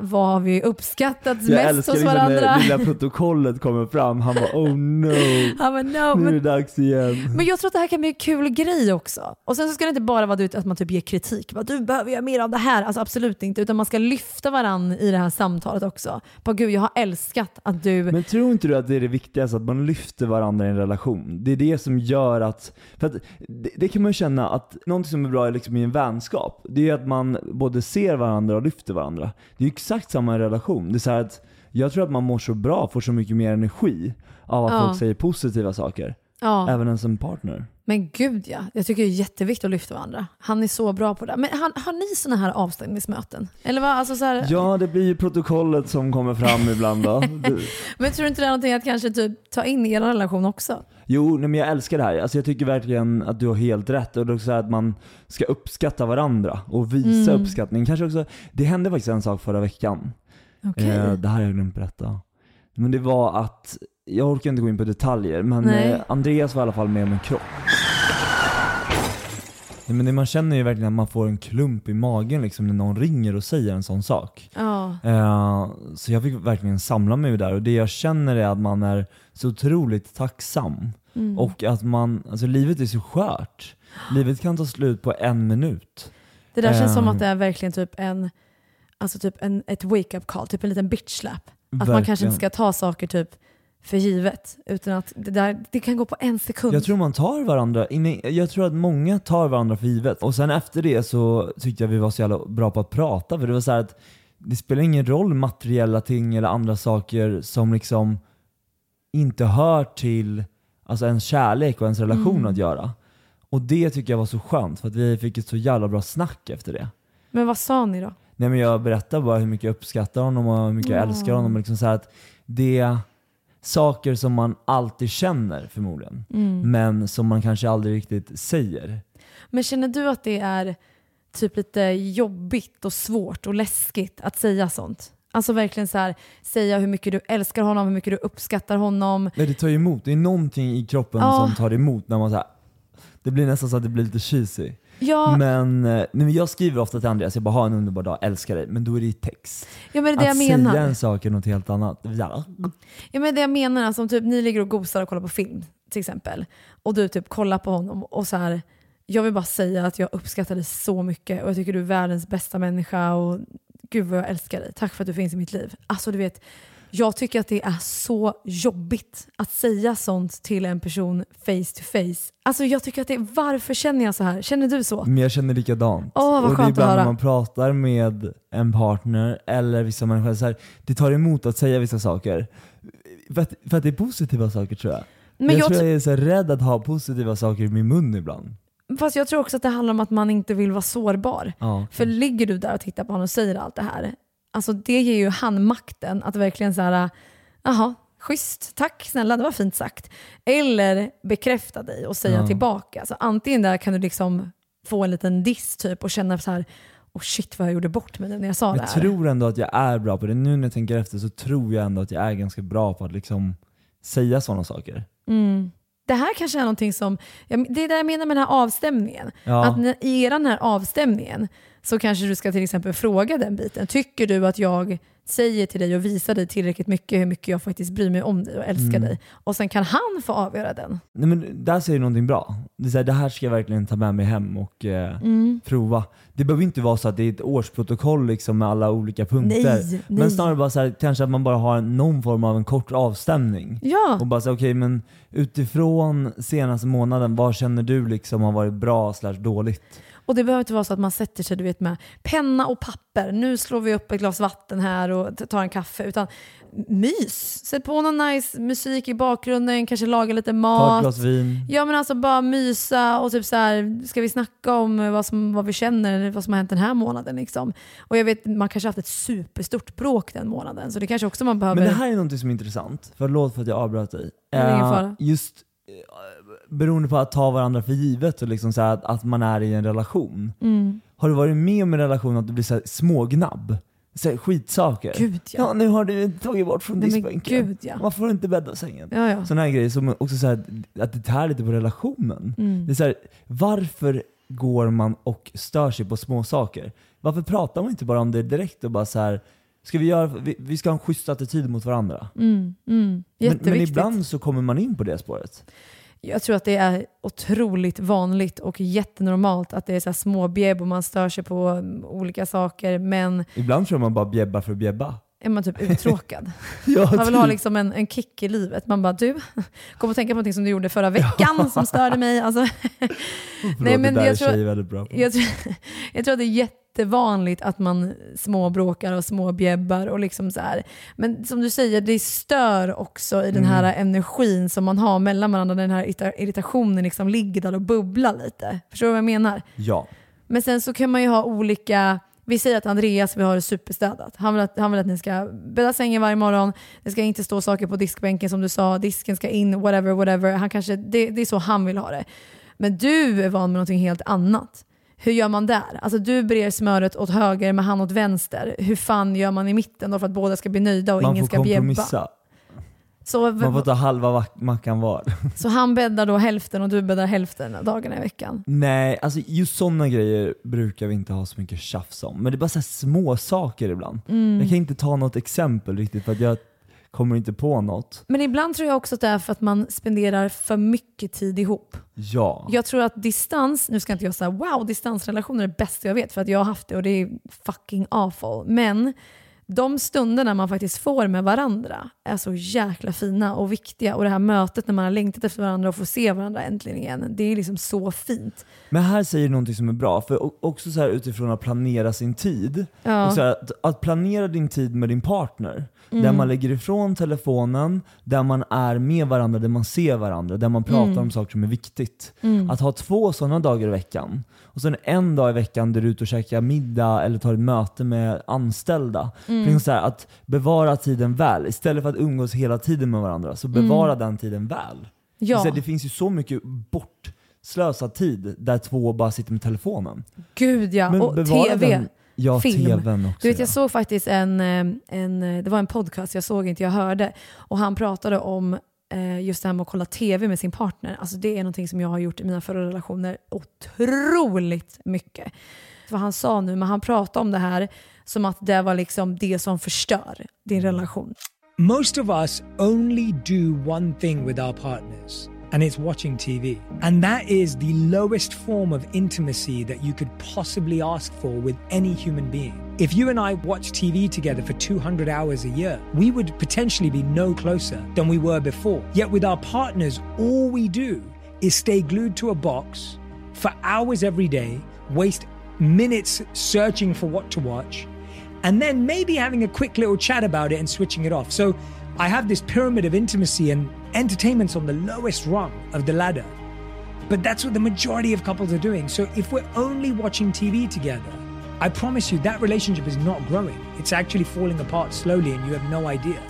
Vad har vi uppskattat Jag mest älskar hos liksom varandra? när lilla protokollet kommer fram, han bara oh no, [LAUGHS] Ja, men no, nu är det dags igen. men jag tror att det här kan bli en kul grej också. Och sen så ska det inte bara vara att man typ ger kritik. Bara, du behöver göra mer av det här. Alltså absolut inte. Utan man ska lyfta varandra i det här samtalet också. Bara, Gud, jag har älskat att du... Men tror inte du att det är det viktigaste, att man lyfter varandra i en relation? Det är det som gör att, för att det, det kan man ju känna att någonting som är bra liksom i en vänskap, det är att man både ser varandra och lyfter varandra. Det är ju exakt samma en relation. Det är så att jag tror att man mår så bra, får så mycket mer energi av att Ja. folk säger positiva saker. ja. Även en som partner. Men gud ja, jag tycker det är jätteviktigt att lyfta varandra. Han är så bra på det. Men har, har ni sådana här avstängningsmöten? Eller vad? Alltså så här, Ja, det blir ju protokollet som kommer fram ibland då. [LAUGHS] Men tror du inte det är någonting att kanske typ ta in i er relation också? Jo, nej, men jag älskar det här. Alltså jag tycker verkligen att du har helt rätt. Och det är också att man ska uppskatta varandra och visa Mm. uppskattning. Kanske också, det hände faktiskt en sak förra veckan. Okej. Eh, det här har jag glömt berätta. Men det var att, jag orkar inte gå in på detaljer, men Nej. eh, Andreas var i alla fall med om en krock. Nej, men det, man känner ju verkligen att man får en klump i magen liksom när någon ringer och säger en sån sak. Ja. Eh, så jag fick verkligen samla mig där och det jag känner är att man är så otroligt tacksam. Mm. Och att man, alltså livet är så skört. Livet kan ta slut på en minut. Det där känns som att det är verkligen typ en, alltså typ en, ett wake-up call, typ en liten bitch slap. Att man kanske Verkligen. inte ska ta saker typ för givet, utan att det, där, det kan gå på en sekund. Jag tror man tar varandra, jag tror att många tar varandra för givet. Och sen efter det så tyckte jag vi var så jävla bra på att prata, för det var så här att det spelar ingen roll materiella ting eller andra saker som liksom inte hör till alltså ens kärlek och ens relation Mm. att göra. Och det tycker jag var så skönt, för att vi fick ett så jävla bra snack efter det. Men vad sa ni då? Nej men jag berättar bara hur mycket jag uppskattar honom och hur mycket jag Ja. älskar honom. Och liksom så att det saker som man alltid känner förmodligen, Mm. men som man kanske aldrig riktigt säger. Men känner du att det är typ lite jobbigt och svårt och läskigt att säga sånt? Alltså verkligen så här, säga hur mycket du älskar honom, hur mycket du uppskattar honom. Nej det tar ju emot, det är någonting i kroppen Ja. som tar emot när man så här, det blir nästan så att det blir lite cheesy. Ja, Men, eh, nej, men jag skriver ofta till Andreas, jag bara ha en underbar dag, älskar dig. Men då är det i text. ja men det att jag menar. säga en sak är något helt annat. Ja. Ja, men det jag menar, alltså, om typ ni ligger och gosar och kollar på film till exempel och du typ kollar på honom och så här, jag vill bara säga att jag uppskattar dig så mycket och jag tycker du är världens bästa människa och gud vad jag älskar dig. Tack för att du finns i mitt liv. Alltså du vet, jag tycker att det är så jobbigt att säga sånt till en person face to face. Alltså jag tycker att det, varför känner jag så här? Känner du så? Men jag känner likadant. Åh, vad och det är skönt att ibland höra. när man pratar med en partner eller vissa människor, så här, det tar emot att säga vissa saker. För att, för att det är positiva saker tror jag. Men jag, jag, tror tr- jag är så här rädd att ha positiva saker i min mun ibland. fast jag tror också att det handlar om att man inte vill vara sårbar. Ja. För ligger du där och tittar på honom och säger allt det här, alltså det ger ju han makten att verkligen så här, jaha, schysst, tack snälla, det var fint sagt. Eller bekräfta dig och säga Ja. tillbaka. Så antingen där kan du liksom få en liten diss typ och känna så här, oh shit vad jag gjorde bort mig när jag sa det Jag här. tror ändå att jag är bra på det. Nu när jag tänker efter så tror jag ändå att jag är ganska bra på att liksom säga sådana saker. Mm. Det här kanske är någonting som, det är det jag menar med den här avstämningen. Ja. Att i den här avstämningen så kanske du ska till exempel fråga den biten. Tycker du att jag säger till dig och visar dig tillräckligt mycket hur mycket jag faktiskt bryr mig om dig och älskar Mm. dig. Och sen kan han få avgöra den. Nej, men där säger du någonting bra. Det, är så här, det här ska jag verkligen ta med mig hem och eh, Mm. prova. Det behöver inte vara så att det är ett årsprotokoll liksom, med alla olika punkter. Nej, Men nej. snarare bara så här, kanske att man bara har någon form av en kort avstämning. Ja, Och bara säga okej men utifrån senaste månaden, vad känner du liksom har varit bra slash dåligt? Och det behöver inte vara så att man sätter sig du vet, med penna och papper. Nu slår vi upp ett glas vatten här och tar en kaffe. Utan mys. Sätt på någon nice musik i bakgrunden, kanske laga lite Ta ett mat. glas vin. Ja men alltså bara mysa och typ så här, ska vi snacka om vad, som, vad vi känner, vad som har hänt den här månaden liksom. Och jag vet, man kanske har haft ett superstort bråk den månaden, så det kanske också man behöver... Men det här är något som är intressant, förlåt för att jag avbröt dig. Det är fara. Just eh, beroende på att ta varandra för givet och liksom så här att, att man är i en relation. Mm. Har du varit med om en relation att du blir så här smågnabb? Så här, skitsaker. Gud ja. Ja, nu har du tagit bort från Nej, diskbänken. gud, ja. Varför får inte bädda sängen? Ja, ja. Sådana här grejer som också så här, att det tär lite på relationen. Mm. Det är så här, varför går man och stör sig på små saker? Varför pratar man inte bara om det direkt och bara så här, ska vi, göra, vi, vi ska ha en schysst attityd mot varandra? Mm, mm. Men, men ibland så kommer man in på det spåret. Jag tror att det är otroligt vanligt och jättenormalt att det är så här små och man stör sig på mm, olika saker men Ibland tror jag man bara bjäbbar för att bjäbba är man typ uttråkad. [LAUGHS] Ja, Man vill ha typ. liksom en, en kick i livet. Man bara du, [LAUGHS] kom och tänka på någonting som du gjorde förra veckan som störde mig. Alltså, [LAUGHS] nej, men jag tror- jag, tror, jag tror att det är jättevanligt att man småbråkar och småbjäbbar och liksom så här. Men som du säger, det stör också i den Mm. här energin som man har mellan varandra. Den här irrita- irritationen liksom ligger där och bubblar lite. Förstår du vad jag menar? Ja. Men sen så kan man ju ha olika, vi säger att Andreas vill ha det superstädat. Han vill, att, han vill att ni ska bädda sängen varje morgon, det ska inte stå saker på diskbänken som du sa, disken ska in, whatever, whatever. Han kanske, det, det är så han vill ha det. Men du är van med någonting helt annat. Hur gör man där? Alltså du brer smöret åt höger med han åt vänster. Hur fan gör man i mitten då för att båda ska bli nöjda och Man ingen ska bjäbba? Så, Man får ta halva mackan var. [LAUGHS] så han bäddar då hälften och du bäddar hälften dagarna i veckan? Nej, alltså just sådana grejer brukar vi inte ha så mycket tjafs om. Men det är bara så små saker ibland. Mm. Jag kan inte ta något exempel riktigt för att jag kommer inte på något. Men ibland tror jag också att det är för att man spenderar för mycket tid ihop. Ja. Jag tror att distans, nu ska inte jag säga wow, distansrelationer är det bästa jag vet för att jag har haft det och det är fucking awful. Men de stunderna man faktiskt får med varandra är så jäkla fina och viktiga. Och det här mötet när man har längtat efter varandra och får se varandra äntligen igen, det är liksom så fint. Men här säger du någonting som är bra, för också så här utifrån att planera sin tid. Ja. Här, att, att planera din tid med din partner, Mm. där man lägger ifrån telefonen, där man är med varandra, där man ser varandra, där man pratar Mm. om saker som är viktigt. Att ha två sådana dagar i veckan, och sen en dag i veckan där du är ute och käkar middag eller tar ett möte med anställda. Mm. Så här, att bevara tiden väl, istället för att umgås hela tiden med varandra, så bevara den tiden väl. Mm. Ja, här, det finns ju så mycket bortslösad tid där två bara sitter med telefonen. gud ja. Men och TV. Den, ja, film. tvn också. Du vet, jag ja. såg faktiskt en, eh, en, eh, det var en podcast, jag såg inte, jag hörde. Och han pratade om eh, just det här med att kolla TV med sin partner. Alltså det är någonting som jag har gjort i mina förra relationer otroligt mycket. För han sa nu, men han pratade om det här som att det var liksom det som förstör din relation. Most of us only do one thing with our partners, and it's watching TV. And that is the lowest form of intimacy that you could possibly ask for with any human being. If you and I watch TV together for 200 hours a year, we would potentially be no closer than we were before. Yet with our partners, all we do is stay glued to a box for hours every day, waste minutes searching for what to watch, and then maybe having a quick little chat about it and switching it off. So I have this pyramid of intimacy, and entertainment's on the lowest rung of the ladder. But that's what the majority of couples are doing. So if we're only watching TV together, I promise you that relationship is not growing. It's actually falling apart slowly, and you have no idea.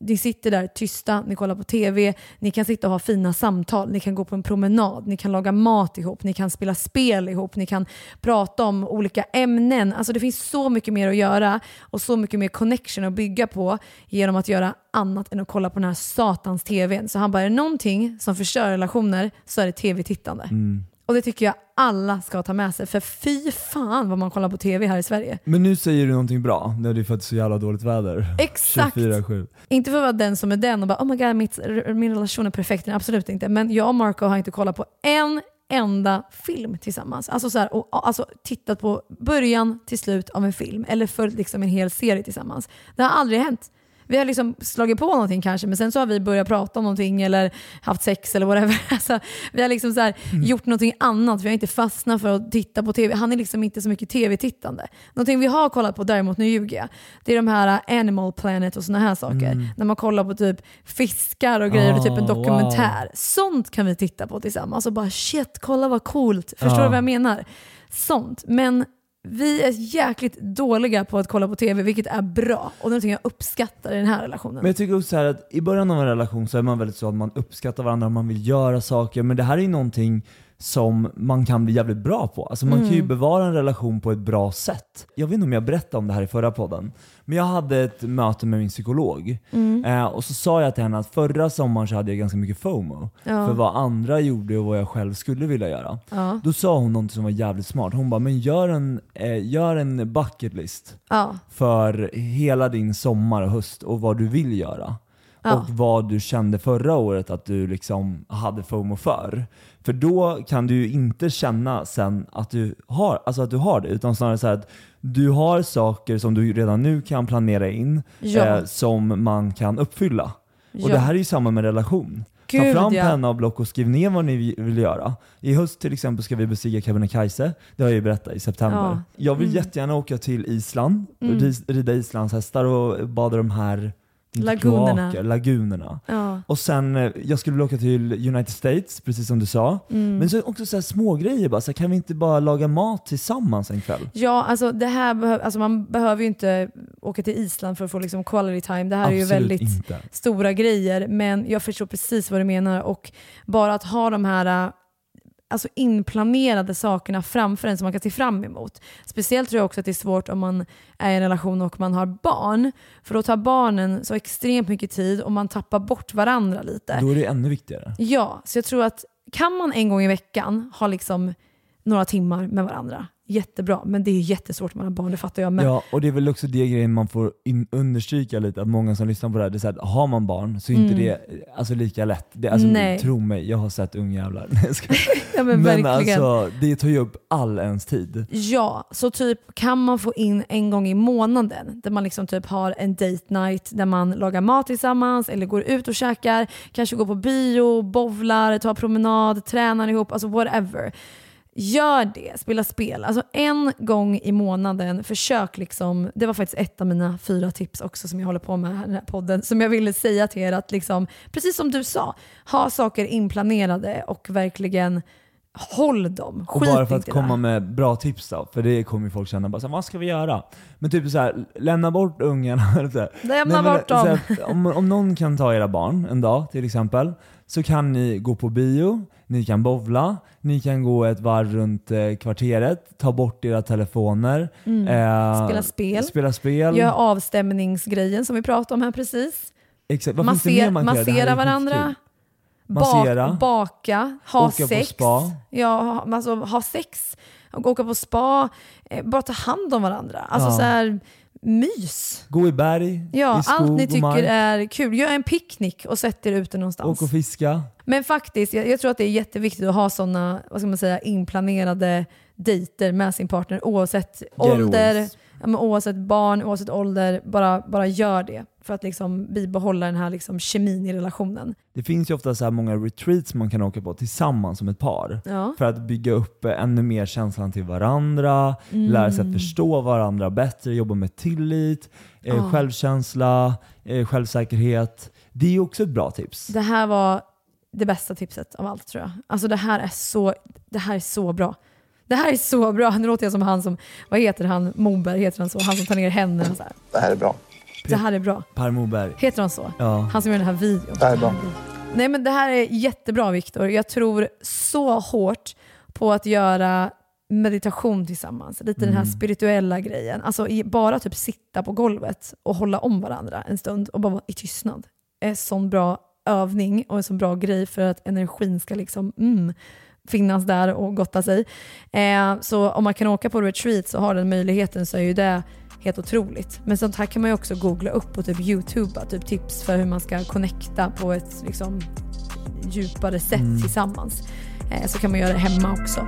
Ni sitter där tysta, ni kollar på TV, ni kan sitta och ha fina samtal, ni kan gå på en promenad, ni kan laga mat ihop, ni kan spela spel ihop, ni kan prata om olika ämnen. Alltså det finns så mycket mer att göra och så mycket mer connection att bygga på genom att göra annat än att kolla på den här satans TVn. Så han bara, är det någonting som förstör relationer så är det TV-tittande. Mm. Och det tycker jag alla ska ta med sig. För fy fan vad man kollar på TV här i Sverige. Men nu säger du någonting bra, när det är för att det är så jävla dåligt väder. Exakt. 24-7. Inte för att vara den som är den och bara oh my god mitt, min relation är perfekt, Nej, absolut inte. Men jag och Marco har inte kollat på en enda film tillsammans. Alltså, så här, och, alltså tittat på början till slut av en film eller följt liksom en hel serie tillsammans. Det har aldrig hänt. Vi har liksom slagit på någonting kanske men sen så har vi börjat prata om någonting eller haft sex eller whatever. [LAUGHS] Alltså, vi har liksom så här, gjort någonting annat. Vi har inte fastnat för att titta på TV. Han är liksom inte så mycket TV-tittande. Någonting vi har kollat på däremot, nu ljuger jag, det är de här Animal Planet och såna här saker. När man kollar på typ fiskar och grejer och typ en Ah, dokumentär. Sånt kan vi titta på tillsammans och bara shit, kolla vad coolt. Förstår Ja. du vad jag menar? Sånt. Men vi är jäkligt dåliga på att kolla på TV, vilket är bra. Och det är någonting jag uppskattar i den här relationen. Men jag tycker också så här att i början av en relation så är man väldigt så att man uppskattar varandra, man vill göra saker, men det här är ju någonting som man kan bli jävligt bra på. Alltså man kan ju bevara en relation på ett bra sätt. Jag vet inte om jag berättade om det här i förra podden, men jag hade ett möte med min psykolog eh, och så sa jag till henne att förra sommaren så hade jag ganska mycket FOMO Ja. för vad andra gjorde och vad jag själv skulle vilja göra. Ja. Då sa hon något som var jävligt smart. Hon bara, men gör en, eh, gör en bucket list Ja. för hela din sommar och höst och vad du vill göra. Ja. Och vad du kände förra året att du liksom hade FOMO för. För då kan du ju inte känna sen att du har, alltså att du har det, utan snarare så här att du har saker som du redan nu kan planera in Ja. eh, som man kan uppfylla. Och Ja. det här är ju samma med relation. Ta Gud, fram ja. penna och block och skriv ner vad ni vi- vill göra. I höst till exempel ska vi bestiga Kebnekaise, det har jag ju berättat i september. Ja. Jag vill Mm. jättegärna åka till Island, Mm. rida islandshästar och bada de här Lagunerna. kloaker, lagunerna. Ja. Och sen, eh, jag skulle vilja åka till United States, precis som du sa. Mm. Men så också så här små grejer bara, så här, kan vi inte bara laga mat tillsammans en kväll? Ja, alltså det här behö- alltså man behöver ju inte åka till Island för att få liksom quality time. Det här är ju Absolut väldigt inte. stora grejer, men jag förstår precis vad du menar. Och bara att ha de här äh, alltså inplanerade sakerna framför en som man kan se fram emot. Speciellt tror jag också att det är svårt om man är i en relation och man har barn. För då tar barnen så extremt mycket tid och man tappar bort varandra lite. Då är det ännu viktigare. Ja, så jag tror att kan man en gång i veckan ha liksom några timmar med varandra, jättebra. Men det är jättesvårt med barn, det fattar jag med. Ja, och det är väl också det grejen man får in, understryka lite, att många som lyssnar på det här, det är så här, har man barn så är inte Mm. det alltså, lika lätt. Det, alltså, Nej. tro mig, jag har sett ungjävlar. [LAUGHS] [LAUGHS] Ja, men Men alltså, det tar ju upp all ens tid. Ja, så typ kan man få in en gång i månaden där man liksom typ har en date night där man lagar mat tillsammans eller går ut och käkar, kanske går på bio, bowlar, tar promenad, tränar ihop, alltså whatever. Gör det, spela spel. Alltså en gång i månaden, försök liksom, det var faktiskt ett av mina fyra tips också som jag håller på med här i den här podden, som jag ville säga till er att liksom, precis som du sa, ha saker inplanerade och verkligen håll dem. Och Skit bara för att komma med bra tips då, för det kommer ju folk känna bara så här, vad ska vi göra? Men typ så här, lämna bort ungarna. [LAUGHS] Lämna Nej, men bort dem. här, om, om någon kan ta era barn en dag till exempel, så kan ni gå på bio, ni kan bovla, ni kan gå ett varv runt eh, kvarteret, ta bort era telefoner, eh, Mm. Spela spel. spela spel. Gör avstämningsgrejen som vi pratade om här precis. Exakt. Vad Masser, man massera varandra. skitkul. Bak, Massera. baka, ha Åka på sex. spa. Ja, ha- alltså, ha sex, och åka på spa, eh, bara ta hand om varandra. Alltså Ja. så här, mys. Gå i berg, Ja, i skog allt ni och tycker mark. är kul. Gör en picknick och sätt er ute någonstans. Åk och fiska. Men faktiskt, jag, jag tror att det är jätteviktigt att ha sådana vad ska man säga, inplanerade dejter med sin partner oavsett ålder, Getaways. Ja, men oavsett barn, oavsett ålder. Bara, bara gör det för att liksom bibehålla den här liksom kemin i relationen. Det finns ju ofta så här många retreats man kan åka på tillsammans som ett par. Ja. För att bygga upp ännu mer känslan till varandra, Mm. lära sig att förstå varandra bättre, jobba med tillit, eh, Ja. självkänsla, eh, självsäkerhet. Det är ju också ett bra tips. Det här var det bästa tipset av allt tror jag. Alltså det här är så, det här är så bra. Det här är så bra. Nu låter jag som han som, vad heter han, Moberg heter han så? Han som tar ner händerna så här. Det här är bra. Det här är bra. Per Moberg. Heter han så? Ja. Han som gör den här videon. Det här är bra. Nej men det här är jättebra Viktor. Jag tror så hårt på att göra meditation tillsammans. Lite den här Mm. spirituella grejen. Alltså i- bara typ sitta på golvet och hålla om varandra en stund och bara vara i tystnad. är en sån bra övning och en sån bra grej för att energin ska liksom mm, finnas där och gotta sig. Eh, så om man kan åka på retreat så har den möjligheten så är ju det helt otroligt. Men sånt här kan man ju också googla upp och typ youtuba, typ tips för hur man ska connecta på ett liksom, djupare sätt Mm. tillsammans. Eh, så kan man göra det hemma också.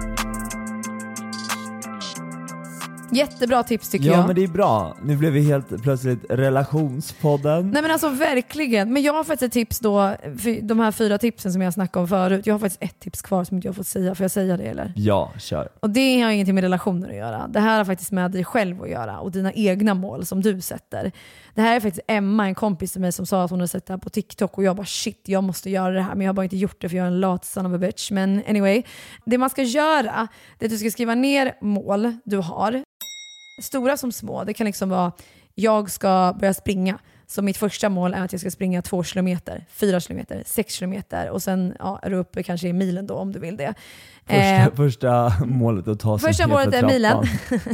Jättebra tips tycker Ja jag. men det är bra. Nu blev vi helt plötsligt relationspodden. Nej men alltså verkligen. Men jag har faktiskt ett tips då, de här fyra tipsen som jag snackade om förut. Jag har faktiskt ett tips kvar som inte jag fått säga. Får jag säga det eller? Ja, kör. Och det har ingenting med relationer att göra. Det här har faktiskt med dig själv att göra och dina egna mål som du sätter. Det här är faktiskt Emma, en kompis till mig som sa att hon hade sett det här på TikTok och jag bara shit, jag måste göra det här men jag har bara inte gjort det för jag är en lat son of a bitch. Men anyway, det man ska göra det är att du ska skriva ner mål du har. Stora som små. Det kan liksom vara, jag ska börja springa. Så mitt första mål är att jag ska springa två kilometer, fyra kilometer, sex kilometer och sen ja, är du uppe kanske i milen då om du vill det. Första, Eh, första målet att ta sig Första målet är milen.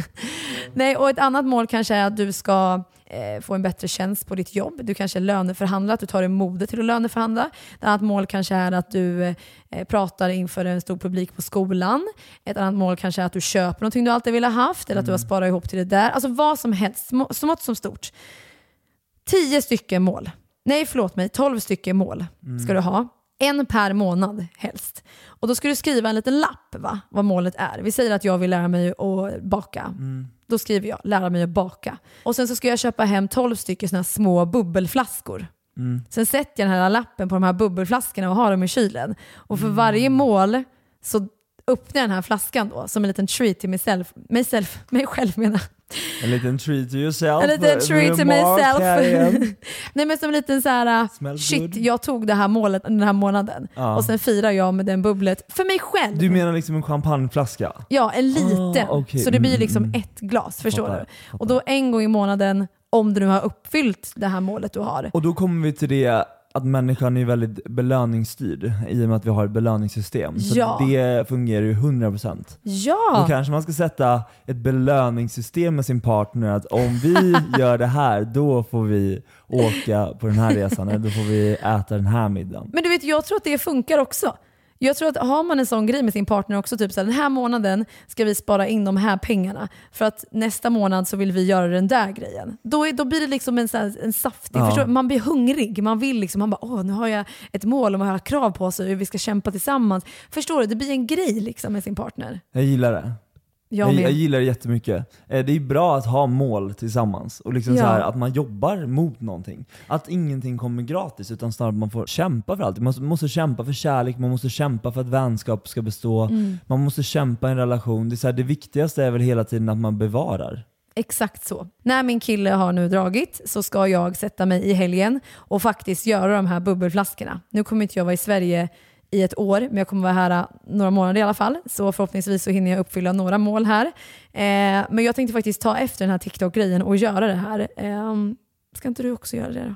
[LAUGHS] Nej, och ett annat mål kanske är att du ska eh, få en bättre tjänst på ditt jobb. Du kanske löneförhandlar, att du tar dig modet till att löneförhandla. Ett annat mål kanske är att du eh, pratar inför en stor publik på skolan. Ett annat mål kanske är att du köper någonting du alltid velat haft eller att du har sparat ihop till det där. Alltså vad som helst, små- smått som stort. Tio stycken mål. Nej, förlåt mig. Tolv stycken mål ska du ha. En per månad helst. Och då ska du skriva en liten lapp va? vad målet är. Vi säger att jag vill lära mig att baka. Då skriver jag lära mig att baka. Och sen så ska jag köpa hem 12 stycken såna små bubbelflaskor. Sen sätter jag den här lappen på de här bubbelflaskorna och har dem i kylen. Och för varje mål så öppnar jag den här flaskan då som en liten treat till mig själv. Mig, self, mig själv menar. En liten treat to yourself. En liten treat to myself. [LAUGHS] Nej men som en liten så här, uh, Smells shit good. jag tog det här målet den här månaden. Ja. Och sen firar jag med den bubblet för mig själv. Du menar liksom en champagneflaska? Ja, en liten. Ah, okej. Så det blir Mm, liksom mm. ett glas, förstår Fattar, du? Och då en gång i månaden, om du nu har uppfyllt det här målet du har. Och då kommer vi till det att människan är väldigt belöningsstyrd i och med att vi har ett belöningssystem. Så Ja. det fungerar ju 100%. Då Ja! kanske man ska sätta ett belöningssystem med sin partner att om vi [LAUGHS] gör det här, då får vi åka på den här resan eller då får vi äta den här middagen. Men du vet, jag tror att det funkar också. Jag tror att har man en sån grej med sin partner också, typ så här, den här månaden ska vi spara in de här pengarna för att nästa månad så vill vi göra den där grejen. Då, är, då blir det liksom en, så här, en saftig, Ja. förstår man blir hungrig, man vill liksom, man bara åh nu har jag ett mål och man har krav på sig hur vi ska kämpa tillsammans. Förstår du? Det blir en grej liksom med sin partner. Jag gillar det. Jag Jag, jag gillar det jättemycket. Eh, Det är bra att ha mål tillsammans och liksom Ja. så här, att man jobbar mot någonting. Att ingenting kommer gratis utan snarare att man får kämpa för allt. Man måste, måste kämpa för kärlek, man måste kämpa för att vänskap ska bestå, Mm. man måste kämpa i en relation. Det, är så här, det viktigaste är väl hela tiden att man bevarar. Exakt så. När min kille har nu dragit så ska jag sätta mig i helgen och faktiskt göra de här bubbelflaskorna. Nu kommer inte jag vara i Sverige i ett år, men jag kommer vara här äh, några månader i alla fall. Så förhoppningsvis så hinner jag uppfylla några mål här. Eh, men jag tänkte faktiskt ta efter den här TikTok-grejen och göra det här. Eh, ska inte du också göra det då?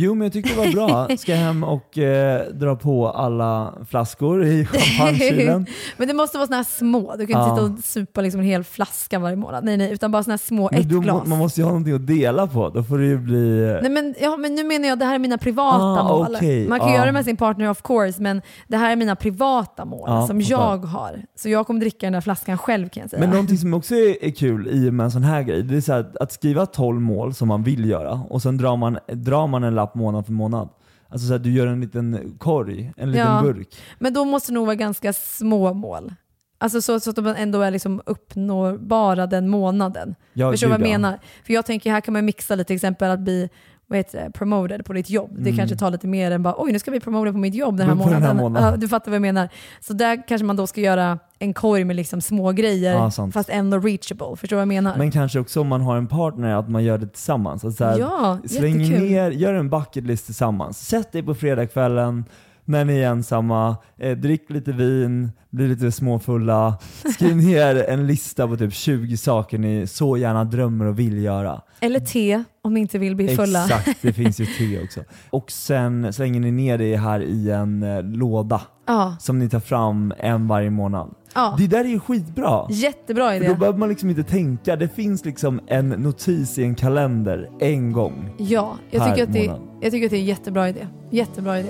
Jo men jag tyckte det var bra. [LAUGHS] Ska hem och eh, dra på alla flaskor i champagnekylen. [LAUGHS] Men det måste vara såna här små. Du kan inte sitta och supa liksom en hel flaska varje månad. Nej, nej, utan bara såna här små, Men ett må- glas. man måste ju ha någonting att dela på, då får det ju bli... Nej, men, ja, men nu menar jag det här är mina privata Ah, mål. okej, Man kan ah. göra det med sin partner of course, men det här är mina privata mål Ja, som jag har. Så jag kommer dricka den där flaskan själv kan jag säga. Men någonting som också är, är kul i och med en sån här grej, det är så här, att skriva 12 mål som man vill göra och sen drar man, drar man en lapp månad för månad. Alltså så här, du gör en liten korg, en liten Ja. burk. Men då måste det nog vara ganska små mål. Alltså så, så att de ändå är liksom uppnåbara den månaden. Ja, Förstår du vad jag menar? För jag tänker här kan man mixa lite, till exempel att bli vad heter promoted på ditt jobb. Det kanske tar lite mer än bara oj nu ska vi promoted på mitt jobb den här Mm. på den här månaden. månaden. Ja, du fattar vad jag menar. Så där kanske man då ska göra en korg med liksom små grejer Ja, fast ändå reachable. Förstår du vad jag menar? Men kanske också om man har en partner, att man gör det tillsammans. Att så här, ja, släng jättekul. ner, gör en bucket list tillsammans. Sätt dig på fredagskvällen när ni är ensamma, eh, drick lite vin, bli lite småfulla, skriv ner en lista på typ 20 saker ni så gärna drömmer och vill göra. Eller te om ni inte vill bli fulla. Exakt, det finns ju [LAUGHS] te också. Och sen slänger ni ner det här i en eh, låda Ja, som ni tar fram en varje månad. ja. Det där är ju skitbra. jättebra För idé. då behöver man liksom inte tänka, det finns liksom en notis i en kalender en gång. Ja, jag tycker, att det, månad. jag tycker att det är en jättebra idé. Jättebra idé.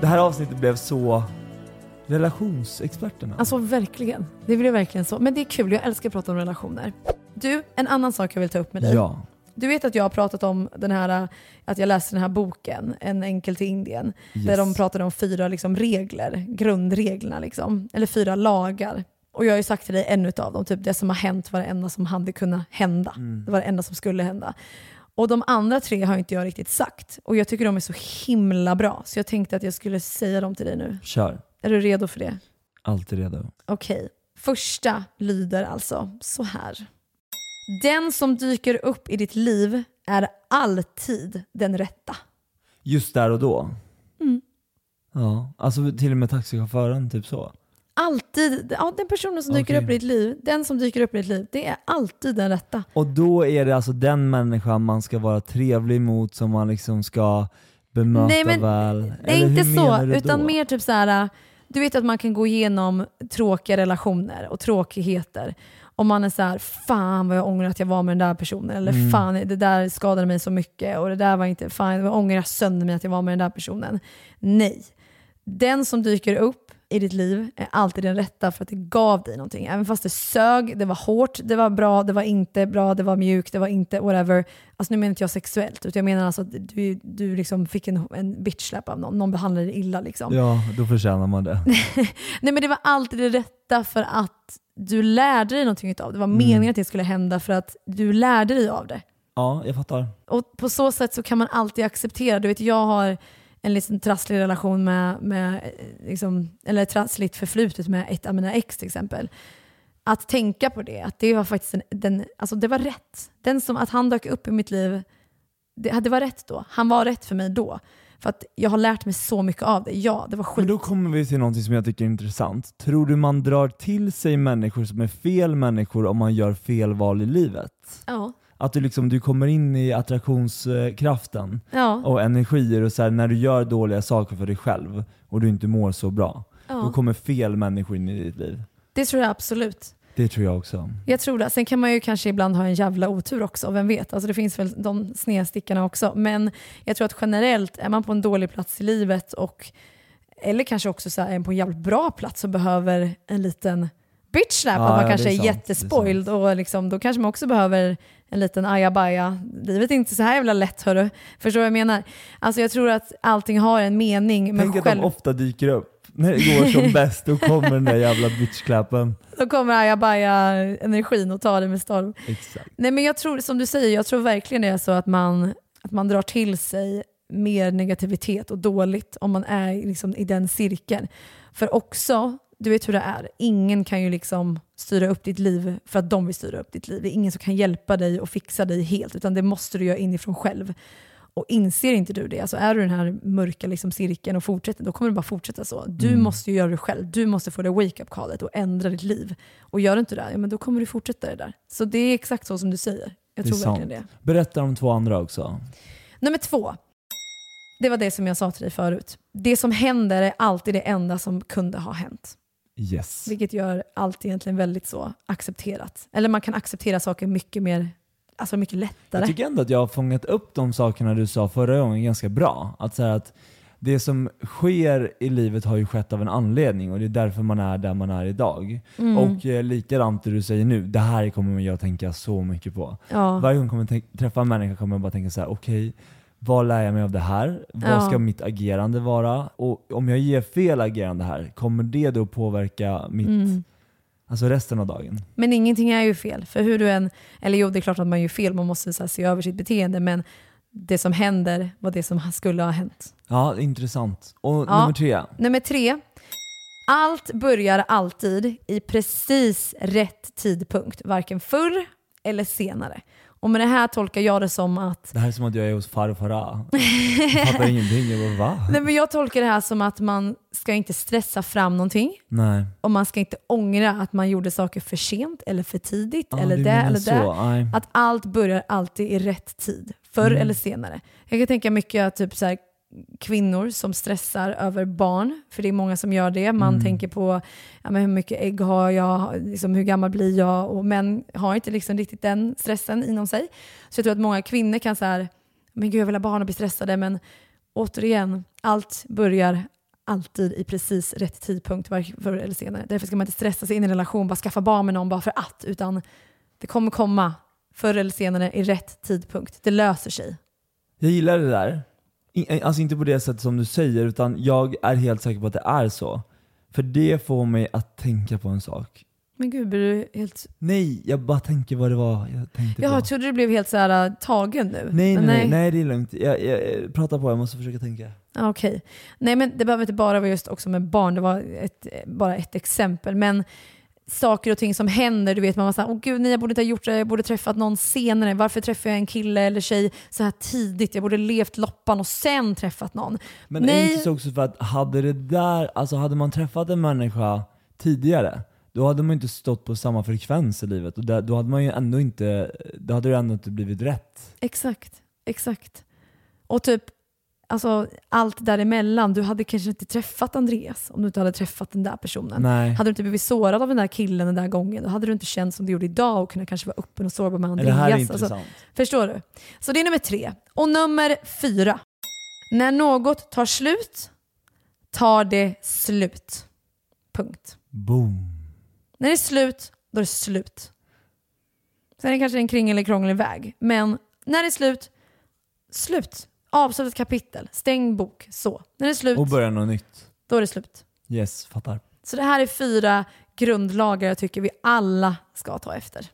Det här avsnittet blev så relationsexperterna. Alltså verkligen. Det blev verkligen så. Men det är kul, jag älskar att prata om relationer. Du, en annan sak jag vill ta upp med dig. ja. Du vet att jag har pratat om den här, att jag läste den här boken, En enkel till Indien, där de pratade om fyra liksom, regler, grundreglerna, liksom, eller fyra lagar. Och jag har ju sagt till dig en utav dem, typ det som har hänt var det enda som hade kunnat hända. Mm. Det var det enda som skulle hända. Och de andra tre har inte jag riktigt sagt. Och jag tycker de är så himla bra, så jag tänkte att jag skulle säga dem till dig nu. Kör. Är du redo för det? Alltid redo. Okej. Första lyder alltså så här. Den som dyker upp i ditt liv är alltid den rätta. Just där och då? Mm. Ja, alltså till och med taxichauffören, typ så? Alltid, ja, den personen som dyker upp i ditt liv, den som dyker upp i ditt liv, det är alltid den rätta. Och då är det alltså den människan man ska vara trevlig mot, som man liksom ska bemöta Nej, men- väl? Nej inte så, utan då? mer typ så här. du vet att man kan gå igenom tråkiga relationer och tråkigheter. Om man är så här, fan vad jag ångrar att jag var med den där personen, eller Mm. fan det där skadade mig så mycket, och det där var inte, fan jag ångrar sönder mig att jag var med den där personen. Nej. Den som dyker upp i ditt liv är alltid den rätta för att det gav dig någonting. Även fast det sög, det var hårt, det var bra, det var inte bra, det var mjukt, det var inte whatever. Alltså nu menar inte jag sexuellt, utan jag menar alltså att du, du liksom fick en, en bitch-slap av någon, någon behandlade dig illa liksom. Ja, då förtjänar man det. [LAUGHS] Nej men det var alltid det rätta för att du lärde dig någonting av det. Var Mm. meningen att det skulle hända för att du lärde dig av det. Ja, jag fattar. Och på så sätt så kan man alltid acceptera. Du vet, jag har en liten trasslig relation med, med liksom, eller trassligt förflutet med ett av mina ex till exempel. Att tänka på det, att det var faktiskt en, den, alltså det var rätt. Den som, att han dök upp i mitt liv, det, det var rätt då. Han var rätt för mig då. För att jag har lärt mig så mycket av det. Ja, det var skit. Men då kommer vi till något som jag tycker är intressant. Tror du man drar till sig människor som är fel människor om man gör fel val i livet? Ja. Att du, liksom, du kommer in i attraktionskraften Ja. och energier och så här, när du gör dåliga saker för dig själv och du inte mår så bra, då ja. kommer fel människor in i ditt liv. Det tror jag absolut. Det tror jag också. Jag tror det. Sen kan man ju kanske ibland ha en jävla otur också, vem vet? Alltså det finns väl de snedstickarna också. Men jag tror att generellt, är man på en dålig plats i livet och eller kanske också så här, är på en jävligt bra plats och behöver en liten bitch slap, Ja, att man ja, kanske är, är sant, det är jättespoiled och liksom, då kanske man också behöver en liten ajabaja. Livet är inte så här jävla lätt hörru. Förstår du vad jag menar? Alltså jag tror att allting har en mening. Men Tänk att själv, de ofta dyker upp. När det går som bäst, då kommer den där jävla bitchklappen. då kommer ajabaja-energin och tar det med storm. Exakt. Nej men jag tror, som du säger, jag tror verkligen det är så att man, att man drar till sig mer negativitet och dåligt om man är liksom i den cirkeln. För också, du vet hur det är, ingen kan ju liksom styra upp ditt liv för att de vill styra upp ditt liv. Det är ingen som kan hjälpa dig och fixa dig helt, utan det måste du göra inifrån själv. Och inser inte du det, alltså är du den här mörka liksom cirkeln och fortsätter, då kommer det bara fortsätta så. Du Mm. måste ju göra det själv. Du måste få det wake-up callet och ändra ditt liv. Och gör du inte det, ja, men då kommer du fortsätta det där. Så det är exakt så som du säger. Jag Det tror verkligen sant. det. Berätta om två andra också. Nummer två. Det var det som jag sa till dig förut. Det som händer är alltid det enda som kunde ha hänt. Yes. Vilket gör allt egentligen väldigt så accepterat. Eller man kan acceptera saker mycket mer, alltså mycket lättare. Jag tycker ändå att jag har fångat upp de sakerna du sa förra gången ganska bra. Att säga att det som sker i livet har ju skett av en anledning och det är därför man är där man är idag. Mm. Och eh, likadant det du säger nu, det här kommer jag tänka så mycket på. ja. Varje gång jag kommer träffa en människa kommer jag bara tänka så här: okej, vad lär jag mig av det här? Vad Ja. ska mitt agerande vara? Och om jag ger fel agerande här, kommer det då påverka mitt, Mm. alltså resten av dagen? Men ingenting är ju fel. För hur du än, eller jo det är klart att man gör fel, man måste så se över sitt beteende. Men det som händer var det som skulle ha hänt. Ja, intressant. Och Ja. nummer tre. Nummer tre. Allt börjar alltid i precis rätt tidpunkt, varken förr eller senare. Och med det här tolkar jag det som att Det här är som att jag är hos farfar. Jag fattar ingenting. Jag bara, va? Nej, men jag tolkar det här som att man ska inte stressa fram någonting Nej. och man ska inte ångra att man gjorde saker för sent eller för tidigt Ja, eller det eller det. Att allt börjar alltid i rätt tid, förr Mm. eller senare. Jag kan tänka mycket att typ så här, kvinnor som stressar över barn, för det är många som gör det. Man Mm. tänker på ja, men hur mycket ägg har jag, liksom, hur gammal blir jag? Och män har inte liksom riktigt den stressen inom sig. Så jag tror att många kvinnor kan säga men gud jag vill ha barn och bli stressade, men återigen, allt börjar alltid i precis rätt tidpunkt förr eller senare. Därför ska man inte stressa sig in i en relation, bara skaffa barn med någon bara för att, utan det kommer komma förr eller senare i rätt tidpunkt. Det löser sig. Jag gillar det där. I- Alltså inte på det sättet som du säger, utan jag är helt säker på att det är så. För det får mig att tänka på en sak. Men gud, blir du helt... Nej, jag bara tänker vad det var jag tänkte Jaha, på. jag trodde du blev helt så här äh, tagen nu. Nej, nej, nej, nej, det är lugnt. Jag, jag, pratar på, jag måste försöka tänka. Okej. Nej men det behöver inte bara vara just också med barn, det var ett, bara ett exempel. Men saker och ting som händer, du vet man var såhär, åh gud nej jag borde inte ha gjort det, jag borde träffat någon senare. Varför träffar jag en kille eller tjej så här tidigt? Jag borde levt loppan och sen träffat någon. Men är Nej. det inte så också för att hade det där, alltså hade man träffat en människa tidigare, då hade man inte stått på samma frekvens i livet och där, då hade man ju ändå inte, då hade det ändå inte blivit rätt. Exakt, exakt. Och typ alltså, allt däremellan, du hade kanske inte träffat Andreas om du inte hade träffat den där personen. Nej. Hade du inte blivit sårad av den där killen den där gången, då hade du inte känt som du gjorde idag och kunnat kanske vara öppen och sårbar med Det Andreas. här är Alltså. Förstår du? Så det är nummer tre. Och nummer fyra. När något tar slut, tar det slut. Punkt. Boom. När det är slut, då är det slut. Sen är det kanske en kringel eller krånglig väg. Men när det är slut, slut. Avslutat kapitel, stäng bok, så. När det är slut, Och börja något nytt. då är det slut. Yes, fattar. Så det här är fyra grundlagar jag tycker vi alla ska ta efter.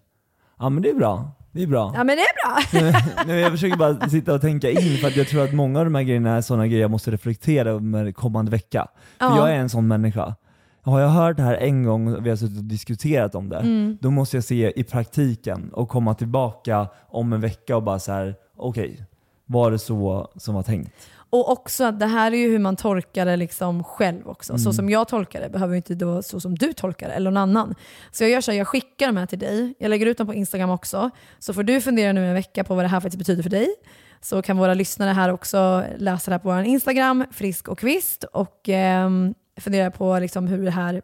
Ja men det är bra. Det är bra. Ja men det är bra! [LAUGHS] Nej, jag försöker bara sitta och tänka in för att jag tror att många av de här grejerna är sådana grejer jag måste reflektera över kommande vecka. För Ja. jag är en sån människa. Har jag hört det här en gång och vi har suttit och diskuterat om det, Mm. då måste jag se i praktiken och komma tillbaka om en vecka och bara så här: okej, var det så som var tänkt? Och också att det här är ju hur man tolkar det liksom själv också. Mm. Så som jag tolkar det behöver ju inte då så som du tolkar det eller någon annan. Så jag gör så här, jag skickar de här till dig. Jag lägger ut dem på Instagram också. Så får du fundera nu en vecka på vad det här faktiskt betyder för dig. Så kan våra lyssnare här också läsa det här på vår Instagram, Frisk och Kvist. Och ehm, fundera på liksom hur det här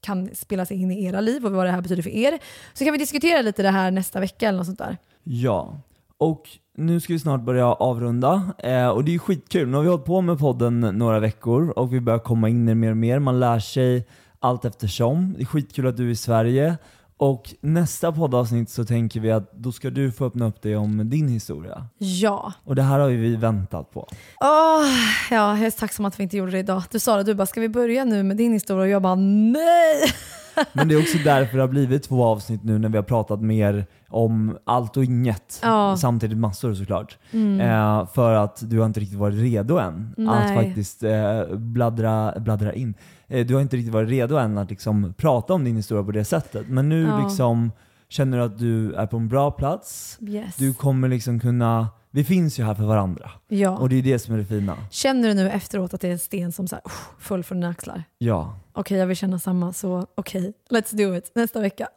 kan spela sig in i era liv och vad det här betyder för er. Så kan vi diskutera lite det här nästa vecka eller något sånt där. Ja, och nu ska vi snart börja avrunda. Eh, och det är ju skitkul. Nu har vi hållit på med podden några veckor och vi börjar komma in i mer och mer. Man lär sig allt eftersom. Det är skitkul att du är i Sverige. Och nästa poddavsnitt så tänker vi att då ska du få öppna upp dig om din historia. Ja. Och det här har ju vi väntat på. Åh, ja, jag är tacksam att vi inte gjorde det idag. Du sa det, du bara ska vi börja nu med din historia? Och jag bara nej! Men det är också därför det har blivit två avsnitt nu när vi har pratat mer om allt och inget. Ja. Samtidigt massor såklart. Mm. Eh, för att du har inte riktigt varit redo än Nej. att faktiskt eh, bladdra, bladdra in. Eh, du har inte riktigt varit redo än att liksom prata om din historia på det sättet. Men nu Ja. liksom känner du att du är på en bra plats. Yes. Du kommer liksom kunna, vi finns ju här för varandra. Ja. Och det är det som är det fina. Känner du nu efteråt att det är en sten som så här, uff, föll från dina axlar? Ja. Okej, jag vill känna samma, så okej, let's do it. Nästa vecka.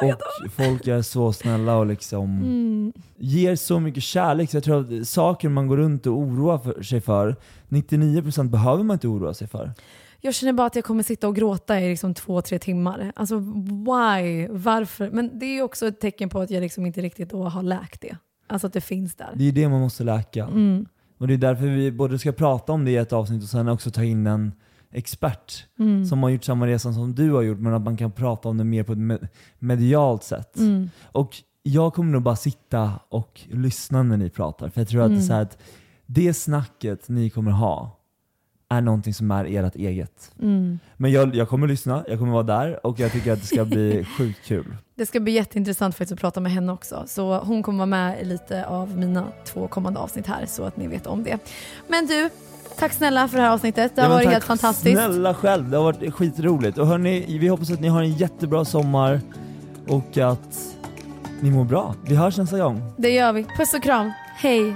Jag Och folk är så snälla och liksom Mm. ger så mycket kärlek. Så jag tror att saker man går runt och oroar för, sig för, 99% behöver man inte oroa sig för. Jag känner bara att jag kommer sitta och gråta i liksom två, tre timmar. Alltså why? Varför? Men det är också ett tecken på att jag liksom inte riktigt har läkt det. Alltså att det finns där. Det är det man måste läka. Mm. Och det är därför vi både ska prata om det i ett avsnitt och sen också ta in en expert Mm. som har gjort samma resa som du har gjort men att man kan prata om det mer på ett me- medialt sätt. Mm. Och jag kommer nog bara sitta och lyssna när ni pratar för jag tror att det är Mm. så att det snacket ni kommer ha är någonting som är ert eget. Mm. Men jag, jag kommer lyssna, jag kommer vara där och jag tycker att det ska bli [LAUGHS] sjukt kul. Det ska bli jätteintressant faktiskt att prata med henne också. Så hon kommer vara med i lite av mina två kommande avsnitt här så att ni vet om det. Men du, tack snälla för det här avsnittet. Det har Ja, varit helt fantastiskt. Snälla själv, det har varit skitroligt. Och hörni, vi hoppas att ni har en jättebra sommar och att ni mår bra. Vi hörs nästa gång. Det gör vi. Puss och kram. Hej!